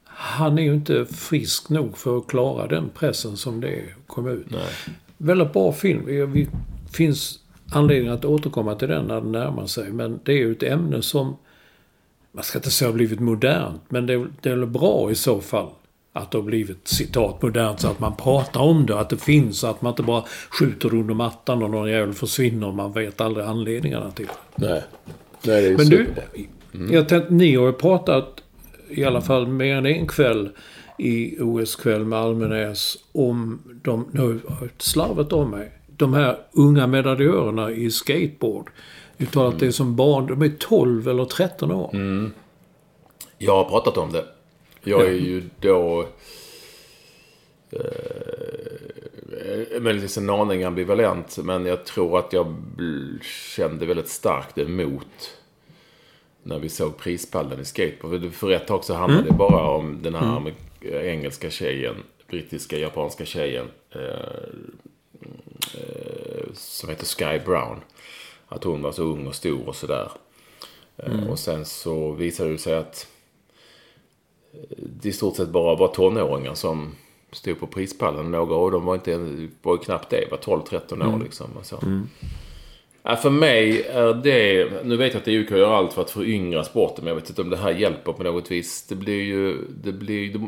han är ju inte frisk nog för att klara den pressen som det är komma ut. Nej. Väldigt bra film. Det finns anledning att återkomma till den när den närmar sig. Men det är ju ett ämne som, man ska inte säga har blivit modernt, men det är, det är bra i så fall. Att det har blivit citat modernt så att man pratar om det, att det finns, att man inte bara skjuter under mattan och någon jävel försvinner och man vet aldrig anledningarna till
det. Nej. Nej, det är
Men du, mm. jag tänkte, ni har ju pratat i alla fall mer än en kväll i OS-kväll med Almenäs om de, nu har slarvat om mig, de här unga medaljörerna i skateboard. Uttalat mm. det som barn, de är 12 eller 13 år.
Mm. Jag har pratat om det. Jag är ju då... Eh, möjligtvis en aning ambivalent. Men jag tror att jag kände väldigt starkt emot när vi såg prispallen i skateboard. För ett tag så handlade mm. det bara om den här mm. engelska tjejen, brittiska, japanska tjejen. Eh, eh, som heter Sky Brown. Att hon var så ung och stor och sådär. Eh, mm. Och sen så visade det sig att i stort sett bara var tonåringar som stod på prispallen. Några av dem var inte, var knappt det, var 12-13 år mm. liksom. Och så. Mm. Ja, för mig är det... Nu vet jag att IOK gör allt för att föryngra sporten. Men jag vet inte om det här hjälper på något vis. Det blir ju... Det blir,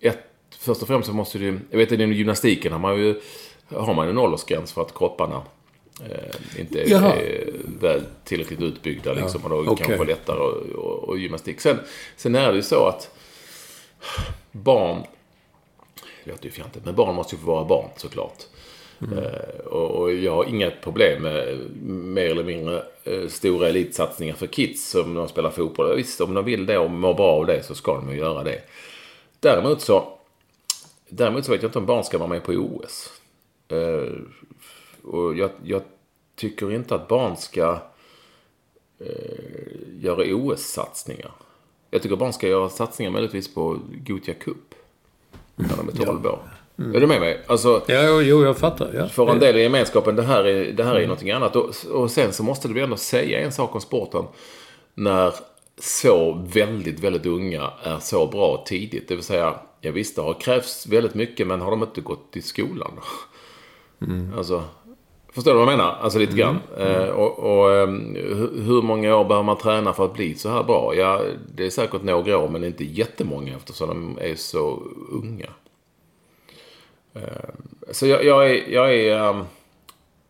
ett, först och främst så måste det Jag vet att inom gymnastiken har man ju... Har man en åldersgräns för att kropparna eh, inte Jaha. är väl tillräckligt utbyggda. Liksom, ja, och då okay. kanske lättare och, och, och gymnastik. Sen, sen är det ju så att barn... Det låter ju fjantigt, men barn måste ju få vara barn såklart. Mm. Och, och, jag har inget problem med mer eller mindre eh, stora elitsatsningar för kids som de spelar fotboll. Visst, om de vill det och mår bra av det så ska de ju göra det. Däremot så, däremot så vet jag inte om barn ska vara med på OS. Uh, och jag, jag, tycker inte att barn ska uh, göra OS-satsningar. Jag tycker barn ska göra satsningar möjligtvis på Gothia Cup. När de är 12 ja. år. Mm. Är du med mig? Alltså,
ja, jo, jag fattar. Ja.
För en del i gemenskapen, det här är, det här är mm. någonting annat. Och, och sen så måste du ändå säga en sak om sporten. När så väldigt, väldigt unga är så bra tidigt. Det vill säga, ja visst det har krävts väldigt mycket men har de inte gått i skolan? Mm. Alltså, förstår du vad jag menar? Alltså lite grann. Mm. Mm. Eh, och, och ehm, hur många år behöver man träna för att bli så här bra? Ja, det är säkert några år men inte jättemånga eftersom de är så unga. Eh, så jag, jag är... Jag, är um,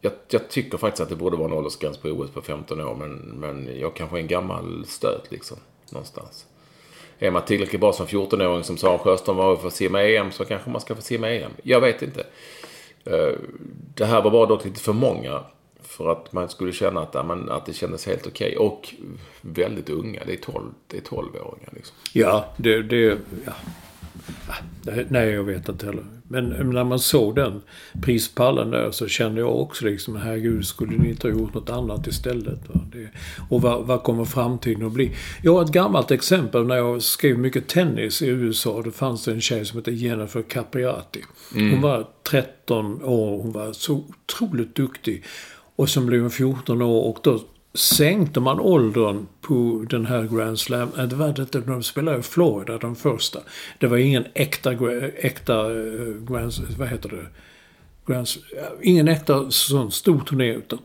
jag, jag, tycker faktiskt att det borde vara en åldersgräns på OS på 15 år. Men, men jag kanske är en gammal stöt liksom. Någonstans. Är man tillräckligt bra som 14-åring som Sara Sjöström var för att simma EM så kanske man ska få simma EM. Jag vet inte. Eh, det här var bara dock lite för många. För att man skulle känna att, att det kändes helt okej. Okay. Och väldigt unga. Det är 12, det är 12-åringar liksom.
Ja, det... det ja. Nej, jag vet inte heller. Men när man såg den prispallen där så kände jag också liksom, herregud, skulle ni inte ha gjort något annat istället? Det, och vad, vad, kommer framtiden att bli? Jag har ett gammalt exempel när jag skrev mycket tennis i USA. Det fanns en tjej som hette Jennifer Capriati. Mm. Hon var 13 år, hon var så otroligt duktig. Och så blev hon 14 år och då sänkte man åldern på den här Grand Slam. Det var det de spelade i Florida, de första. Det var ingen äkta, äkta eh, Grand, vad heter det? Grand, ingen äkta sån stor turné utan.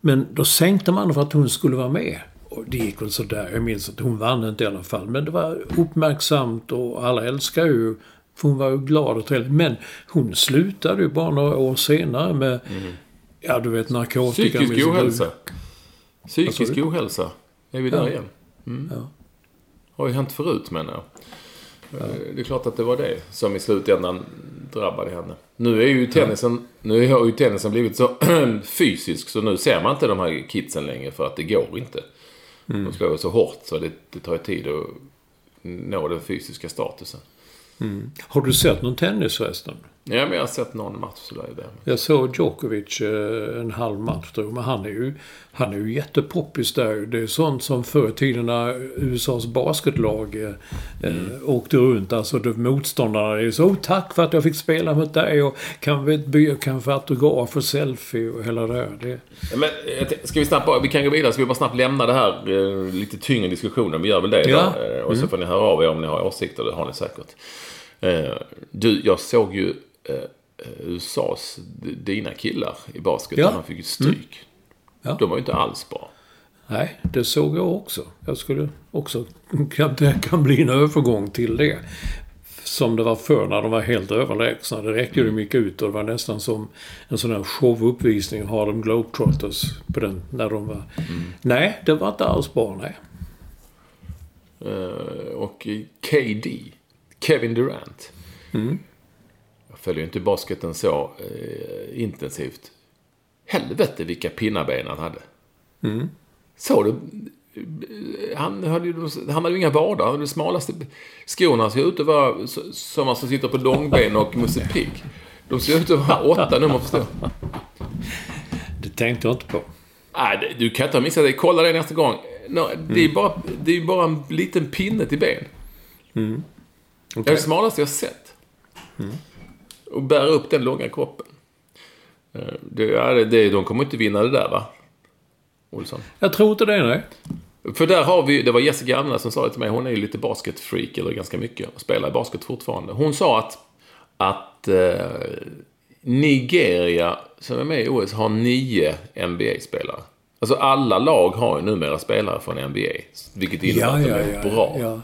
Men då sänkte man för att hon skulle vara med. Och det gick väl sådär. Jag minns att hon vann inte i alla fall. Men det var uppmärksamt och alla älskar ju för hon var ju glad och trevlig. Men hon slutade ju bara några år senare med, mm. ja du vet narkotika.
Psykisk ohälsa. Psykisk ohälsa. Är vi där ja. igen? Mm. Ja. Har ju hänt förut menar jag. Ja. Det är klart att det var det som i slutändan drabbade henne. Nu är ju tennisen, nu har ju tennisen blivit så fysisk så nu ser man inte de här kidsen längre för att det går inte. Mm. De slår så hårt så det, det tar tid att nå den fysiska statusen.
Mm. Har du sett någon tennis förresten?
Ja, men jag har sett någon match sådär. Där.
Jag såg Djokovic eh, en halv match tror jag. Men han är ju, han är ju jättepoppis där. Det är sånt som förr i tiden när USAs basketlag eh, eh, mm. åkte runt. Alltså det, motståndarna är så oh, tack för att jag fick spela mot dig och kan vi kan få autograf och selfie och hela det här. Det...
Men, ska vi snabbt vi kan gå vidare. Ska vi bara snabbt lämna det här eh, lite tyngre diskussionen. Vi gör väl det ja. Och så mm. får ni höra av er om ni har åsikter. Det har ni säkert. Du, jag såg ju eh, USAs, dina killar i basket. Ja. De fick ju stryk. Mm. Ja. De var ju inte alls bra.
Nej, det såg jag också. Jag skulle också... Det kan bli en övergång till det. Som det var förr när de var helt överlägsna. Det räckte ju mm. mycket ut och det var nästan som en sån här showuppvisning. Harlem Globetrotters på den, när de var... Mm. Nej, det var inte alls bra, nej.
Uh, och KD, Kevin Durant. Mm följer inte basketen så eh, intensivt. Helvete vilka pinnaben han hade. Mm. Såg du? Han hade ju, han hade ju inga vader. Han hade de smalaste skorna. Såg ut att vara som man som sitter på långben och Musse Pigg. De ser ut att vara åtta nummer för stora.
Det tänkte jag inte på.
Nej, du kan inte ha missat det. Kolla det nästa gång. No, det är mm. bara, det är bara en liten pinne till ben. Mm. Okay. Det är det smalaste jag sett. Mm och bära upp den långa kroppen. Eh, det, det, de kommer inte vinna det där va? Olsson?
Jag tror inte det, nej.
För där har vi, det var Jessica Anna som sa det till mig, hon är ju lite basketfreak, eller ganska mycket, och spelar basket fortfarande. Hon sa att, att eh, Nigeria, som är med i OS, har nio NBA-spelare. Alltså alla lag har ju numera spelare från NBA. Vilket innebär ja, att de är ja, bra. Ja.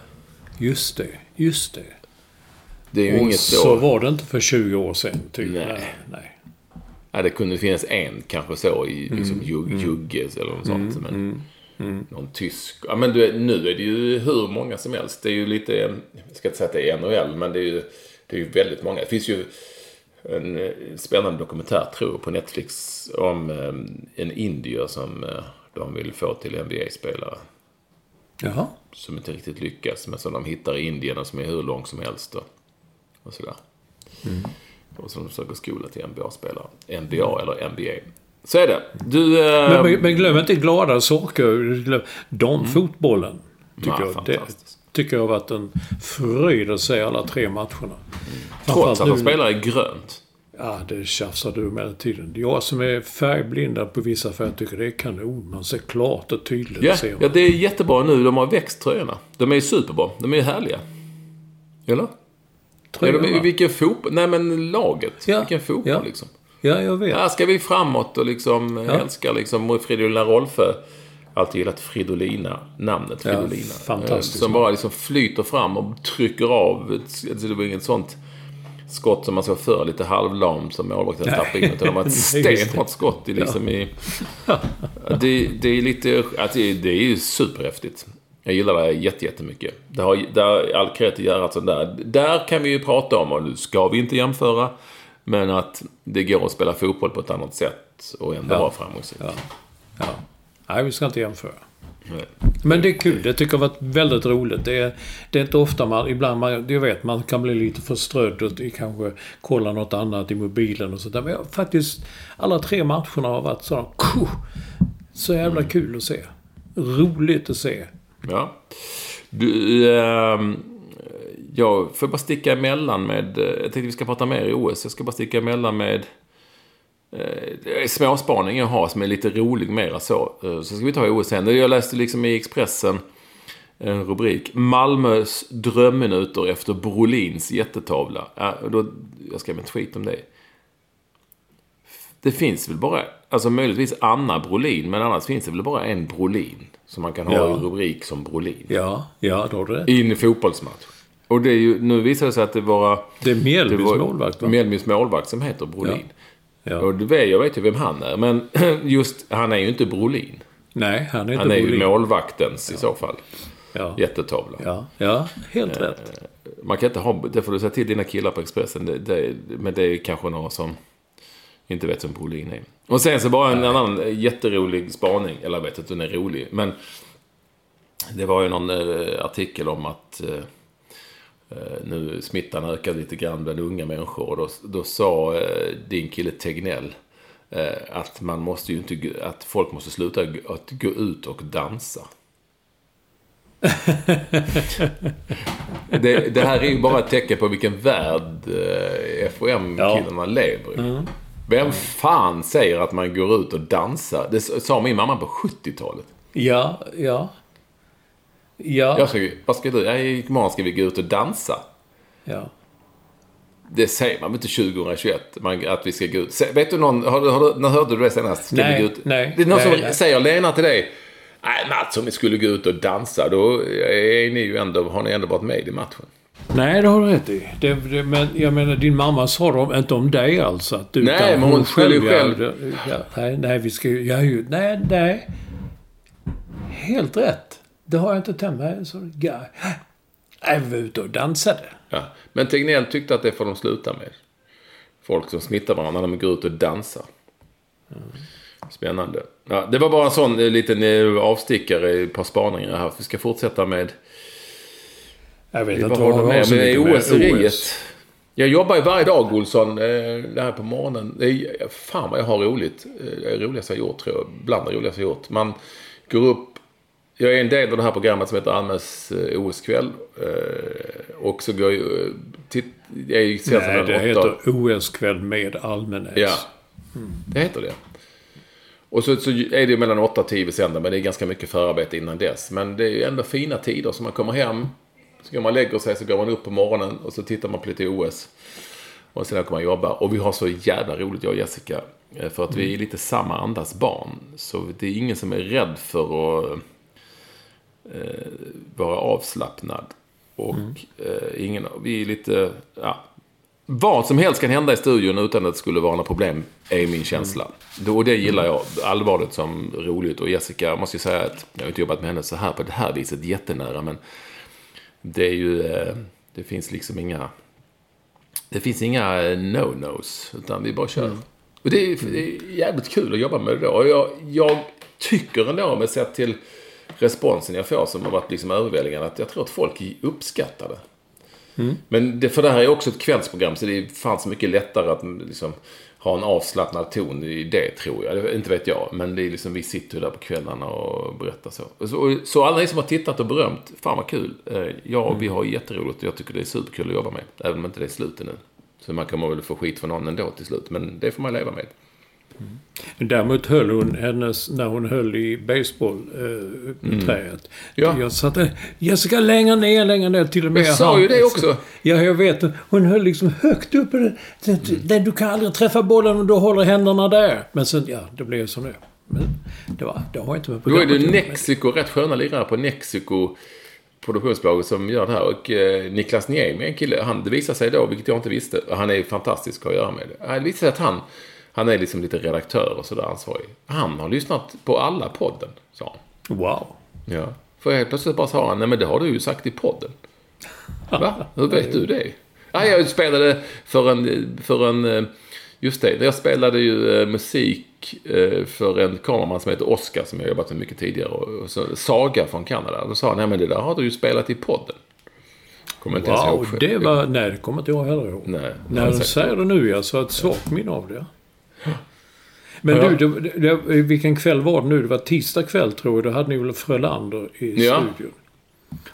Just det, just det.
Det är ju och inget
så då. var det inte för 20 år sedan. Typ.
Nej. Nej. Ja, det kunde finnas en kanske så i liksom, mm. Mm. Jugges eller något sånt. Mm. Men mm. mm. någon tysk. Ja, men du, nu är det ju hur många som helst. Det är ju lite, jag ska inte säga att det är NHL, men det är ju, det är ju väldigt många. Det finns ju en eh, spännande dokumentär, tror jag, på Netflix om eh, en indier som eh, de vill få till NBA-spelare.
Jaha.
Som inte riktigt lyckas, men som de hittar i Indien och som är hur lång som helst. Och och sådär. Mm. Och som söker skola till NBA-spelare. NBA eller NBA. Så är det. Du,
eh... men, men, glöm inte glada saker. Damfotbollen. Mm. Tycker, ja, jag, det, tycker jag har varit en fröjd att se alla tre matcherna. Mm.
Trots att de spelar i grönt.
Ja, det tjafsar du med hela tiden. Jag som är färgblindad på vissa färger tycker det är kanon. Man ser klart och tydligt.
Ja, ja, det är jättebra nu. De har växt tröjorna. De är superbra. De är härliga. Eller? Tröjorna. Ja, vilken fotboll? Nej, men laget. Ja. Vilken fotboll
ja.
liksom.
Ja, jag vet.
Här ska vi framåt och liksom ja. älskar liksom Fridolina Rolfö. Alltid gillat Fridolina, namnet Fridolina. Ja,
fantastiskt.
Som bara liksom flyter fram och trycker av. Alltså, det var inget sånt skott som man såg förr, lite halvlam som målvakten tappade in. Utan det var ett stenhårt skott i liksom i... Det, det är lite... Alltså, det är ju superhäftigt. Jag gillar det jätte, jättemycket. Det har, där, all cred till Gerhardsson där. Där kan vi ju prata om, och nu ska vi inte jämföra, men att det går att spela fotboll på ett annat sätt och ändå
Ja.
vara framgångsrik.
Ja. ja. Nej, vi ska inte jämföra. Men det är kul. Det tycker jag har varit väldigt roligt. Det är, det är inte ofta man... Ibland man... Jag vet, man kan bli lite förströdd och kanske kolla något annat i mobilen och sådär. Men jag, faktiskt, alla tre matcherna har varit sådana... Så jävla kul att se. Roligt att se.
Ja. Du, eh, jag får bara sticka emellan med... Eh, jag tänkte vi ska prata mer i OS. Jag ska bara sticka emellan med... Eh, eh, småspaning jag har som är lite rolig mera så. Eh, Så ska vi ta i OS sen. Jag läste liksom i Expressen en rubrik. Malmös drömminuter efter Brolins jättetavla. Ja, då, jag skrev en tweet om det. Det finns väl bara, alltså möjligtvis Anna Brolin, men annars finns det väl bara en Brolin. Som man kan ha
Ja.
i rubrik som Brolin.
Ja, ja, då har du rätt.
I en fotbollsmatch. Och det är ju, nu visar det sig att det var...
Det är
Det
Mjällbys målvakt, va?
Mjällbys målvakt som heter Brolin.
Ja.
Och du vet, jag vet ju vem han är. Men just, han är ju inte Brolin.
Nej, han är inte
Han är ju
Brolin.
målvaktens i så fall.
Ja.
Jättetavla.
Ja, ja, helt rätt.
Man kan inte ha, det får du säga till dina killar på Expressen. Det, det, men det är kanske några som inte vet vem Brolin är. Och sen så bara en annan jätterolig spaning. Eller jag vet om den är rolig. Men det var ju någon eh, artikel om att eh, eh, nu smittan ökar lite grann bland unga människor. Och då, då sa din kille Tegnell att man måste ju inte, att folk måste sluta att gå ut och dansa. det, det här är ju bara ett tecken på vilken värld FOM-killarna lever i. Vem fan säger att man går ut och dansar? Det sa min mamma på 70-talet.
Ja, ja. Ja,
Jag ska, vad ska du? Ja, imorgon ska vi gå ut och dansa.
ja.
Det säger man väl inte 2021, man, att vi ska gå ut. Vet du någon, har, du- har, när hörde du det senast? Ska
Nej,
vi gå ut?
nej,
Det är någon
nej,
som
nej.
säger Lena till dig. Nej Mats, om vi skulle gå ut och dansa, då är ni ju ändå, har ni ändå varit med i matchen.
Nej, det har du rätt i. Det, det, men jag menar, din mamma sa de, inte om dig alltså. Att, du-
Nej, men hon skulle ju själv-
det- Ja, nej, nej, vi ska ju... Ja, ju nej, nej. Helt rätt. Det har jag inte tänkt mig. Så, ja. Vi var ute och dansade.
Ja. Men Tegnell tyckte att det får de sluta med. Folk som smittar varandra när de går ut och dansar. Spännande. Ja, det var bara en sån eh, liten eh, avstickare ett par spaningar här. Vi ska fortsätta med...
Jag vet
Vi
inte vad
håller
har så
Men
mycket med
OS-eriet. Jag jobbar ju varje dag, Olsson. eh, Det här på morgonen. Det är, fan vad jag har roligt. Eh, Det är det roligaste jag gjort, tror jag. Bland det roligaste jag gjort. Man går upp... Jag är en del av det här programmet som heter Almes eh, OS-kväll. Och så går jag... titt- Jag är
Nej, det heter OS-kväll med Almenäs.
Ja, det heter det. Och så, så är det ju mellan 8 och 10 vi sänder, men det är ganska mycket förarbete innan dess. Men det är ju ändå fina tider, så man kommer hem, så går man och lägger sig, så går man upp på morgonen och så tittar man på lite OS. Och sen åker man jobba. Och vi har så jävla roligt, jag och Jessica. eh, För att vi är lite samma andas barn. Så det är ingen som är rädd för att eh, vara avslappnad. Och eh, ingen, vi är lite, ja, vad som helst kan hända i studion utan att det skulle vara något problem, är min känsla. Då- Och det gillar jag allvarligt som roligt. Och Jessica, jag måste ju säga att jag har inte jobbat med henne så här på det här viset jättenära, men det är ju, eh, det finns liksom inga, det finns inga eh, no-nos, utan vi bara kör. Och det är, det är jävligt kul att jobba med det då. Och jag, jag tycker ändå, med sett till responsen jag får som har varit liksom överväldigande, att jag tror att folk uppskattar det. Men det, för det här är också ett kvällsprogram så det är fan så mycket lättare att liksom, ha en avslappnad ton i det tror jag. Inte vet jag. Men det är liksom, vi sitter ju där på kvällarna och berättar så. Så, så alla ni som har tittat och berömt, fan vad kul. Eh, Ja, vi har jätteroligt och jag tycker det är superkul att jobba med. Även om inte det är slut ännu. Så man kommer väl få skit från någon ändå till slut. Men det får man leva med.
Däremot höll hon hennes, när hon höll i baseball eh, i träet.
Mm. Ja.
Jag satte Jessica längre ner, längre ner till och med.
Jag sa ju det också.
Ja, jag vet. Hon höll liksom högt uppe. Den, den, du kan aldrig träffa bollen om du håller händerna där. Men sen, ja, det blev som det. Men det, var, det har inte med
Då är
programmet
det. Mexiko, rätt sköna lirare på Mexiko. produktionsbolaget som gör det här. Och eh, Niklas Niemi, en kille, han, det visar sig då, vilket jag inte visste, han är fantastisk att göra med. Det Det visar sig att han, han är liksom lite redaktör och sådär ansvarig. Han har lyssnat på alla podden, sa han.
Wow.
Ja. För helt plötsligt bara sa han, nej men det har du ju sagt i podden. Va? Hur vet du det? Ja, jag spelade för en, för en, eh, just det, jag spelade ju eh, musik eh, för en kameraman som heter Oscar som jag jobbat med mycket tidigare. Och så, Saga från Kanada. Då sa han, nej men det där har du ju spelat i podden. Kommer inte ens
Wow,
ihåg själv.
det var... Nej, det kommer inte jag heller ihåg.
Nej,
När
har
du säger det nu, jag så ett svagt minne av det. Men
Ja.
du, det, det, vilken kväll var det nu? Det var tisdag kväll tror jag. Då hade ni väl Frölander i
Ja.
studion.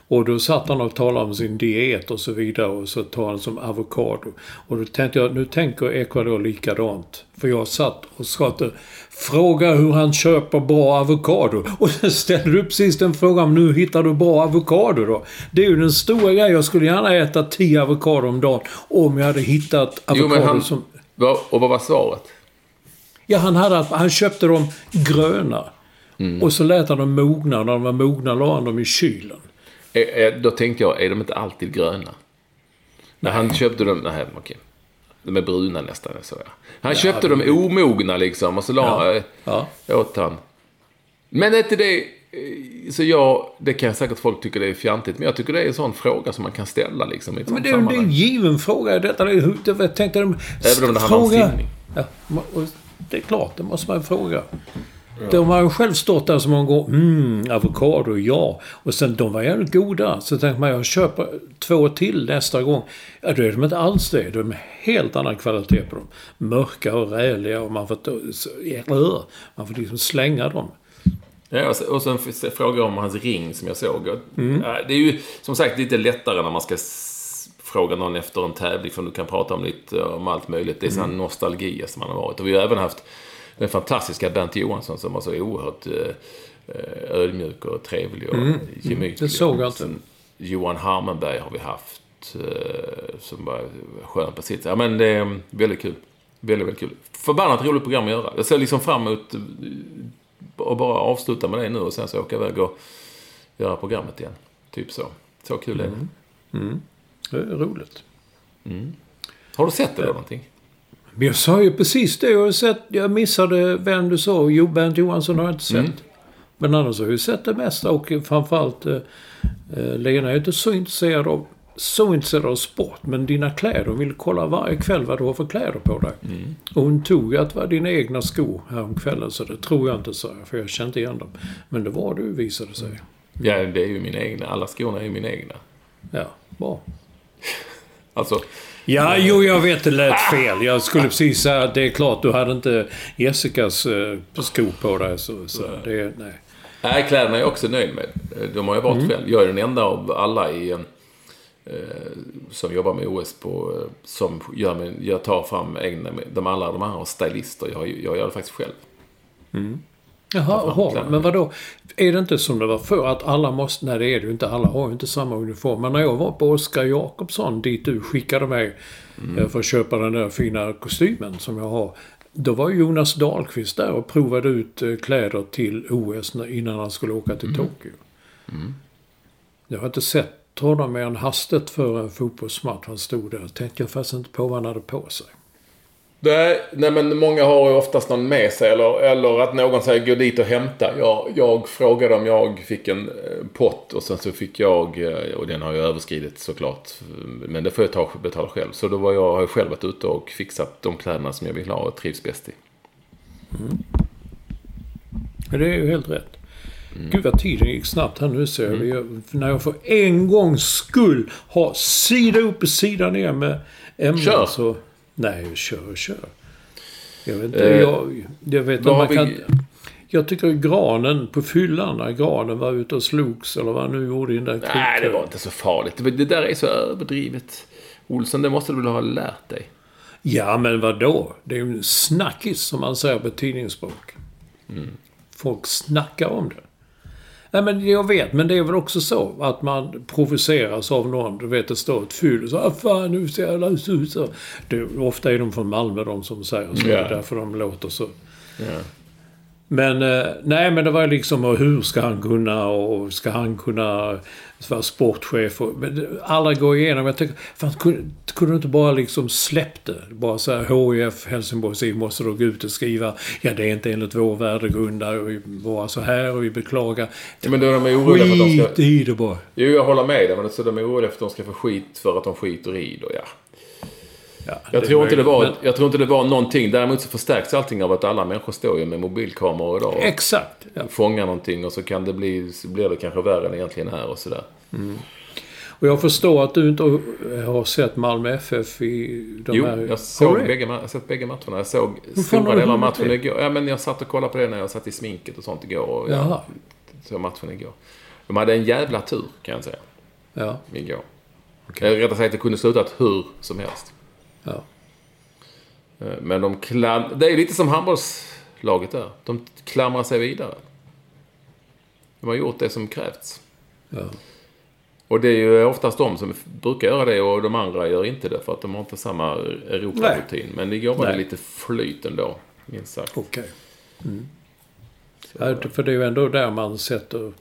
Och då satt han och talade om sin diet och så vidare. Och så tar han som avokado. Och då tänkte jag, nu tänker Ecuador likadant. För jag satt och sa att Fråga hur han köper bra avokado. Och sen ställde du precis den frågan. Nu hittar du bra avokado då? Det är ju den stora grejen. Jag skulle gärna äta 10 avokado om dagen. Om jag hade hittat
Jo,
avokado
men han,
som...
och vad var svaret?
Ja, han, hade, han köpte dem gröna.
Mm.
Och så lät han dem mogna. När de var mogna la han dem i kylen.
Då tänkte jag, är de inte alltid gröna? När han köpte dem, nej okej. De är bruna nästan, så ja. Han köpte dem omogna liksom och så la
Ja.
ja.
Ja.
åt han. Men är inte det... eh, Så jag, det kan säkert folk tycka det är fjantigt, men jag tycker det är en sån fråga som man kan ställa liksom i
Men
sånt
det är ju det en given fråga. Detta, det det, jag tänkte, de,
Även om det handlar om simning.
Ja, och det är klart, det måste man fråga. De har ju själv stått där så många gånger. Mm, avokado, ja. Och sen, de var jävligt goda. Så tänkte man, jag köper två till nästa gång. Ja, då är de inte alls det. De är helt annan kvalitet på dem. Mörka och räliga och man får, ja, man får liksom slänga dem.
Ja, och sen- och sen f- frågar jag om hans ring som jag såg.
Mm.
ja, Det är ju som sagt lite lättare när man ska fråga någon efter en tävling. För du kan prata om lite om allt möjligt. Det är
Mm.
sån nostalgi som man har varit. Och vi har även haft den fantastiska Bernt Johansson som var så oerhört eh, eh, ödmjuk och trevlig och gemytlig.
Mm. det såg jag inte.
Johan Harmenberg har vi haft. eh, Som var skön på sitt. Ja men det är väldigt kul. Väldigt, väldigt kul. Förbannat roligt program att göra. Jag ser liksom fram emot eh, och bara avsluta med det nu och sen så åka iväg och göra programmet igen. Typ så. Så kul är det.
Det är roligt.
Har du sett det då någonting?
Men jag sa ju precis det. Jag, har sett, jag missade vem du sa. Jo, Bernt Johansson har jag inte sett.
Mm.
Men annars har jag ju sett det mesta. Och framförallt eh, eh, Lena är inte så intresserad av så intresserad av sport. Men dina kläder. Hon vill kolla varje kväll vad du har för kläder på dig.
Mm.
Och hon tog ju att det var dina egna skor häromkvällen. Så det tror jag inte, jag. För jag kände inte igen dem. Men det var du, visade sig.
Ja, det är ju mina egna. Alla skorna är ju mina egna.
Ja, bra.
Alltså,
Ja, jo, jag vet det lät fel. Jag skulle precis säga att det är klart, du hade inte Jessicas eh, skor på dig. Så, så det, nej.
nej, kläderna är jag också nöjd med. De har jag valt själv. Jag är den enda av alla i eh, som jobbar med OS på, eh, som gör med, jag tar fram egna, de alla de här har stylister. Jag, jag gör det faktiskt själv. Fram
jaha,
kläderna.
men vadå? Är det inte som det var förr att alla måste... Nej, det är det ju inte. Alla har ju inte samma uniform. Men när jag var på Oskar Jakobsson, dit du skickade mig eh, för att köpa den där fina kostymen som jag har. Då var Jonas Dahlqvist där och provade ut eh, kläder till OS innan han skulle åka till Tokyo. Jag har inte sett honom mer än hastigt för en fotbollsmatch. Han stod där. Tänkte jag faktiskt inte på vad han hade på sig.
Nej, nej, men många har ju oftast någon med sig. Eller, eller att någon säger gå dit och hämta. Jag, jag frågade om jag fick en eh, pott och sen så fick jag, eh, och den har jag överskridit såklart. Men det får jag ta, betala själv. Så då var jag, har jag själv varit ute och fixat de kläderna som jag vill ha och trivs bäst i.
Men det är ju helt rätt.
Mm.
Gud vad tiden gick snabbt här nu ser jag. jag. När jag för en gångs skull har sida upp och sida ner med ämnen
Kör.
så... Nej, kör, kör. Jag vet inte.
Eh,
jag, jag vet
vad
Man kan, jag tycker granen på fyllan, när granen var ute och slogs eller vad han nu gjorde i den där
Nej, det var inte så farligt. Det, där är så överdrivet. Olsson, det måste du väl ha lärt dig?
Ja, men vad då? Det är ju en snackis som man säger på tidningsspråk. Folk snackar om det. Nej, men jag vet, men det är väl också så att man provoceras av någon. Du vet, det står ett fyll och så ah, fan nu ser jag lös ut så. Det, ofta är de från Malmö de som säger så.
Ja.
Det är därför de låter så.
Ja.
Men eh, nej, men det var liksom hur ska han kunna och ska han kunna vara sportchef och men alla går igenom. Jag tänker, fan, kunde, kunde du inte bara liksom släppt det? Bara så här, HIF Helsingborgs IF måste då gå ut och skriva ja det är inte enligt vår värdegrund och vi var så här och vi beklagar.
Ja, men då är de oroliga för att de ska...
Skit i det bara.
Jo, jag håller med dig. Men så de är oroliga för att de ska få skit för att de skiter i det. Ja.
Ja,
Jag, tror inte det var,
men-
jag tror inte det var någonting. Däremot så förstärks allting av att alla människor står ju med mobilkameror idag. Och
Exakt. Ja.
fångar någonting och så kan det bli, så blir det kanske värre än egentligen här och sådär.
Och jag förstår att du inte har sett Malmö FF i de
Jo,
här...
jag såg bägge, jag sett bägge matcherna. Jag såg stora delar av matchen
det?
igår. Ja, men jag satt och kollade på det när jag satt i sminket och sånt igår. Och
Jaha.
jag såg matchen igår. De hade en jävla tur, kan jag säga,
Ja.
igår. Eller rättare sagt, det kunde slutat hur som helst.
ja.
Eh, Men de klam... Det är lite som handbollslaget där. De klamrar sig vidare. De har gjort det som krävts.
ja.
Och det är ju oftast de som brukar göra det och de andra gör inte det för att de har inte samma Europa-rutin. Men igår var det lite flyt ändå, minst sagt.
Okej. Mm. Ja, för det är ju ändå där man sätter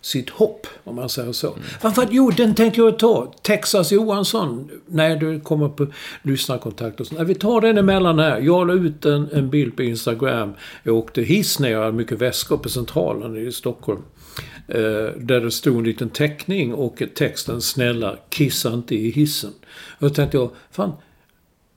sitt hopp, om man säger så. Fan, jo, den tänkte jag ta. Texas Johansson. Nej, du kommer på lyssnarkontakt och sånt. Nej, vi tar den emellan här. Jag la ut en, en bild på Instagram. Jag åkte hiss ner. Jag hade mycket väskor på Centralen i Stockholm. Eh, där det stod en liten teckning och texten Snälla, kissa inte i hissen. Och då tänkte jag, fan,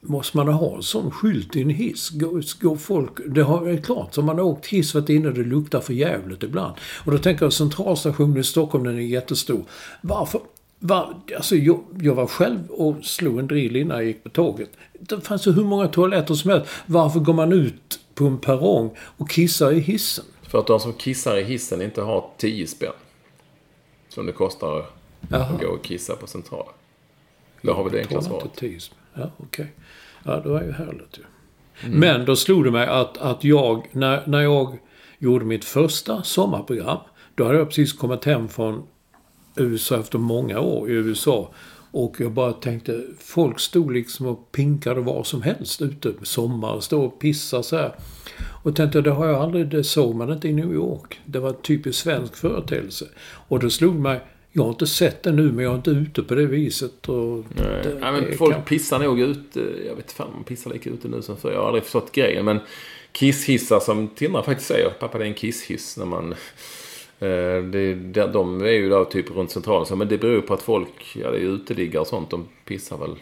Måste man ha en sån skylt i en hiss? Går, går folk... Det har det är klart, som man har åkt hiss varit inne det luktar för jävligt ibland. Och då tänker jag centralstationen i Stockholm, den är jättestor. Varför? Var, alltså jag, jag var själv och slog en drill innan jag gick på tåget. Det fanns ju hur många toaletter som helst. Varför går man ut på en perrong och kissar i hissen?
För att de som kissar i hissen inte har 10 spänn. Som det kostar
Jaha.
att gå och kissa på Centralen. Då har vi det enkla svaret.
inte. Ja, okej. Ja, det var ju härligt ju. Men då slog det mig att, att jag, när, när jag gjorde mitt första sommarprogram, då hade jag precis kommit hem från USA efter många år i USA. Och jag bara tänkte, folk stod liksom och pinkade var som helst ute på sommaren. Stod och pissade så här. Och tänkte, det har jag aldrig, det såg man inte i New York. Det var en typisk svensk företeelse. Och då slog mig, jag har inte sett det nu men jag är inte ute på det viset. Och
Nej.
det-
Ja, men folk
kan-
pissar nog ute. Jag vet fan de pissar lika ute nu som förr. Jag har aldrig förstått grejen. Men kisshissar som Tindra faktiskt säger. Pappa det är en kisshiss när man... Eh, det, de, är ju där typ runt centralen. Men det beror på att folk, ja det är uteliggare och sånt. De pissar väl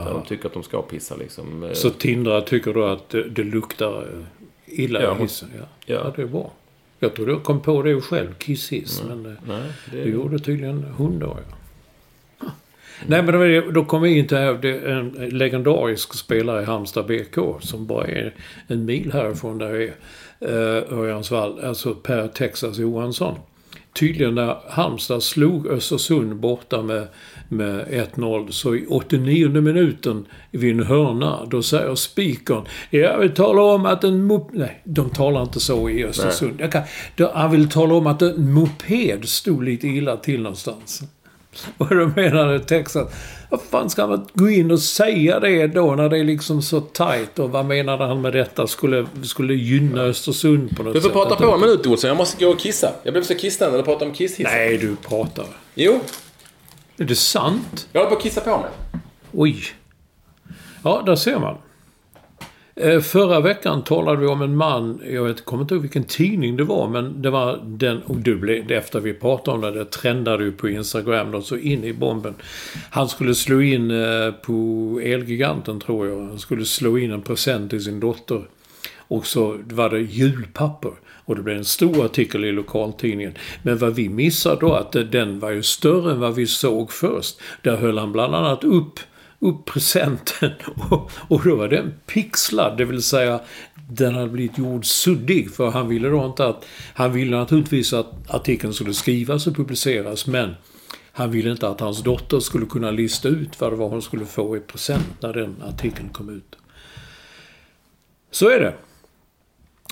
där de tycker att de ska pissa liksom. Eh,
Så Tindra tycker då att det, luktar eh, illa
Ja,
i hissen? Ja.
ja.
Ja. det är bra. Jag trodde jag kom på det själv, kisshiss. Men eh,
nej, det
det gjorde tydligen hon då, ja. Nej, men då, då kom vi in till här, det är en legendarisk spelare i Halmstad BK som bara är en mil härifrån där jag är. Uh, Örjansvall, alltså Per Texas Johansson. Tydligen när Halmstad slog Östersund borta med, med 1-0 så i 89 minuten vid en hörna då säger spikern Jag vill tala om att en mop... Nej, de talar inte så i Östersund. Jag kan, han vill tala om att en moped stod lite illa till någonstans. Och då menade Texas, vad fan ska man gå in och säga det då när det är liksom så tajt? Och vad menade han med detta? Skulle, skulle gynna Östersund på något
Du får
sätt?
prata på en minut Olsson. Jag måste gå och kissa. Jag blev så kissnödig när du pratade om kisshissar.
Nej, du pratar.
Jo,
Är det sant?
jag håller på att kissa på mig.
Oj. Ja, där ser man. Eh, förra veckan talade vi om en man, jag vet, kommer inte ihåg vilken tidning det var, men det var den, och du blev, det efter vi pratade om det, det trendade ju på Instagram då, så in i bomben. Han skulle slå in eh, på Elgiganten tror jag, han skulle slå in en present till sin dotter. Och så var det julpapper. Och det blev en stor artikel i lokaltidningen. Men vad vi missade då att den var ju större än vad vi såg först. Där höll han bland annat upp upp presenten och, och då var den pixlad, det vill säga den hade blivit gjord suddig för han ville då inte att... Han ville naturligtvis att artikeln skulle skrivas och publiceras men han ville inte att hans dotter skulle kunna lista ut vad det var hon skulle få i present när den artikeln kom ut. Så är det.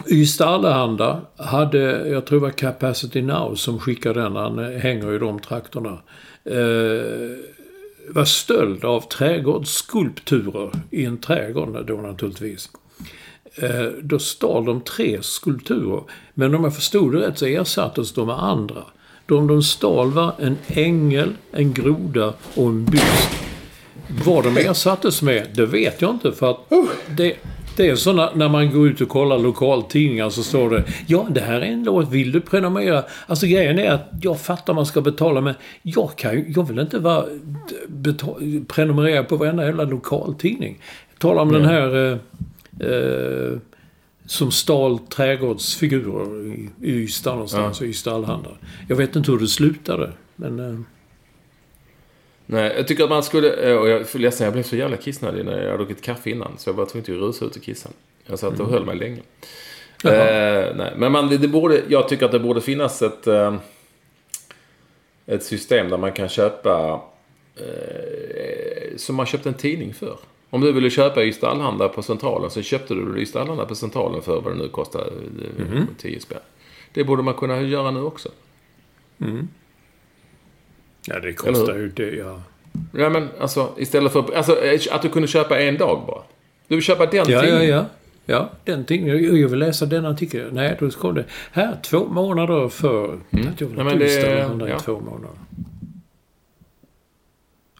Ystad Allehanda hade, jag tror det var Capacity Now som skickade den, han hänger i de trakterna. Eh, var stöld av trädgårdsskulpturer i en trädgård då naturligtvis. Eh, då stal de tre skulpturer. Men om jag förstod det rätt så ersattes de med andra. De de stal var en ängel, en groda och en byst. Vad de ersattes med, det vet jag inte för att det, det är så när, när man går ut och kollar lokaltidningar så står det Ja, det här är en låt, vill du prenumerera? Alltså grejen är att jag fattar man ska betala men jag kan jag vill inte vara, betal, prenumerera på varenda jävla lokaltidning. Tala om den här eh, eh, som stal trädgårdsfigurer i, i Ystad någonstans, ja. Ystad Allhandar. Jag vet inte hur det slutade, men... Eh,
Nej, jag tycker att man skulle... Eh, och jag är ledsen, jag blev så jävla kissnödig när jag hade druckit kaffe innan. Så jag var tvungen att rusa ut och kissa. Jag satt och mm. höll mig länge. Eh, nej, men man, det borde, jag tycker att det borde finnas ett, eh, ett system där man kan köpa... Eh, som man köpte en tidning för. Om du ville köpa Ystad Allehanda på Centralen så köpte du Ystad Allehanda på Centralen för vad det nu kostar. Mm. 10 spänn. Det borde man kunna göra nu också.
Mm. Ja, det kostar ju det, ja.
Ja, men alltså istället för... Alltså att du kunde köpa en dag bara. Du vill köpa den ja,
tidningen. Ja, ja, ja. den tidningen. Jag vill läsa den artikeln. Nej, då kom det. Här, två månader för mm. att jag vill ha ja, ja. två månader.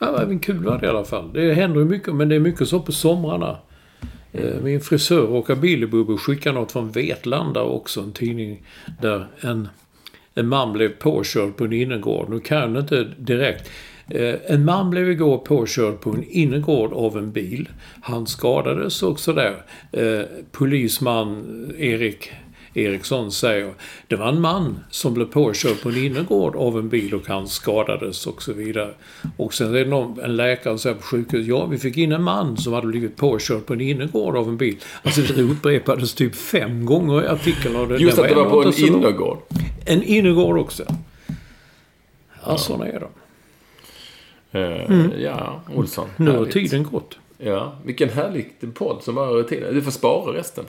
Ja, men kul var det i alla fall. Det händer ju mycket, men det är mycket så på somrarna. Mm. Min frisör råkar Billybubbel skicka något från Vetlanda också. En tidning där en en man blev påkörd på en innergård. Nu kan jag inte direkt. Eh, en man blev igår påkörd på en innergård av en bil. Han skadades och sådär. Eh, polisman Erik Eriksson säger det var en man som blev påkörd på en innergård av en bil och han skadades och så vidare. Och sen är det någon, en läkare som säger på sjukhuset ja vi fick in en man som hade blivit påkörd på en innergård av en bil. Alltså det upprepades typ fem gånger i artikeln. Och
det, Just att det var på en innergård?
En innergård också. Ja, ja. sådana är de.
Uh, mm. Ja, Olsson.
Nu har tiden gått.
Ja, vilken härlig podd som var tiden. Du får spara resten.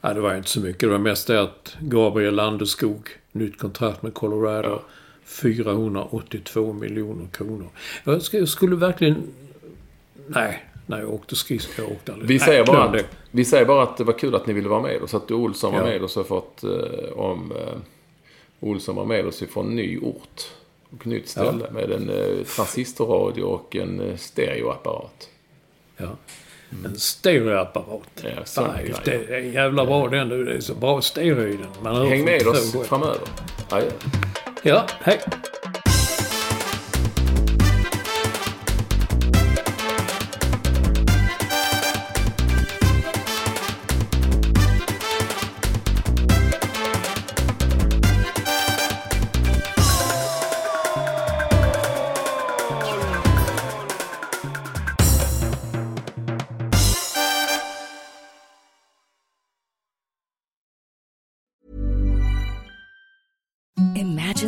Ja, det var inte så mycket. Det var mest det att Gabriel Landeskog, nytt kontrakt med Colorado. Ja. 482 miljoner kronor. Jag skulle verkligen... Nej, när jag åkte skridskor. Jag åkte aldrig.
Vi säger, bara att, vi säger bara att det var kul att ni ville vara med oss. Att Olsson var ja. med oss och fått... Eh, om eh, Olsson var med oss ifrån ny ort. Och nytt ställe. Ja. Med en eh, transistorradio och en eh, stereoapparat.
Ja. En stereoapparat. Ja, Nej, det är jävla bra den du. Det är så bra stereo i den.
Häng med oss framöver. Adjö.
Ja, hej.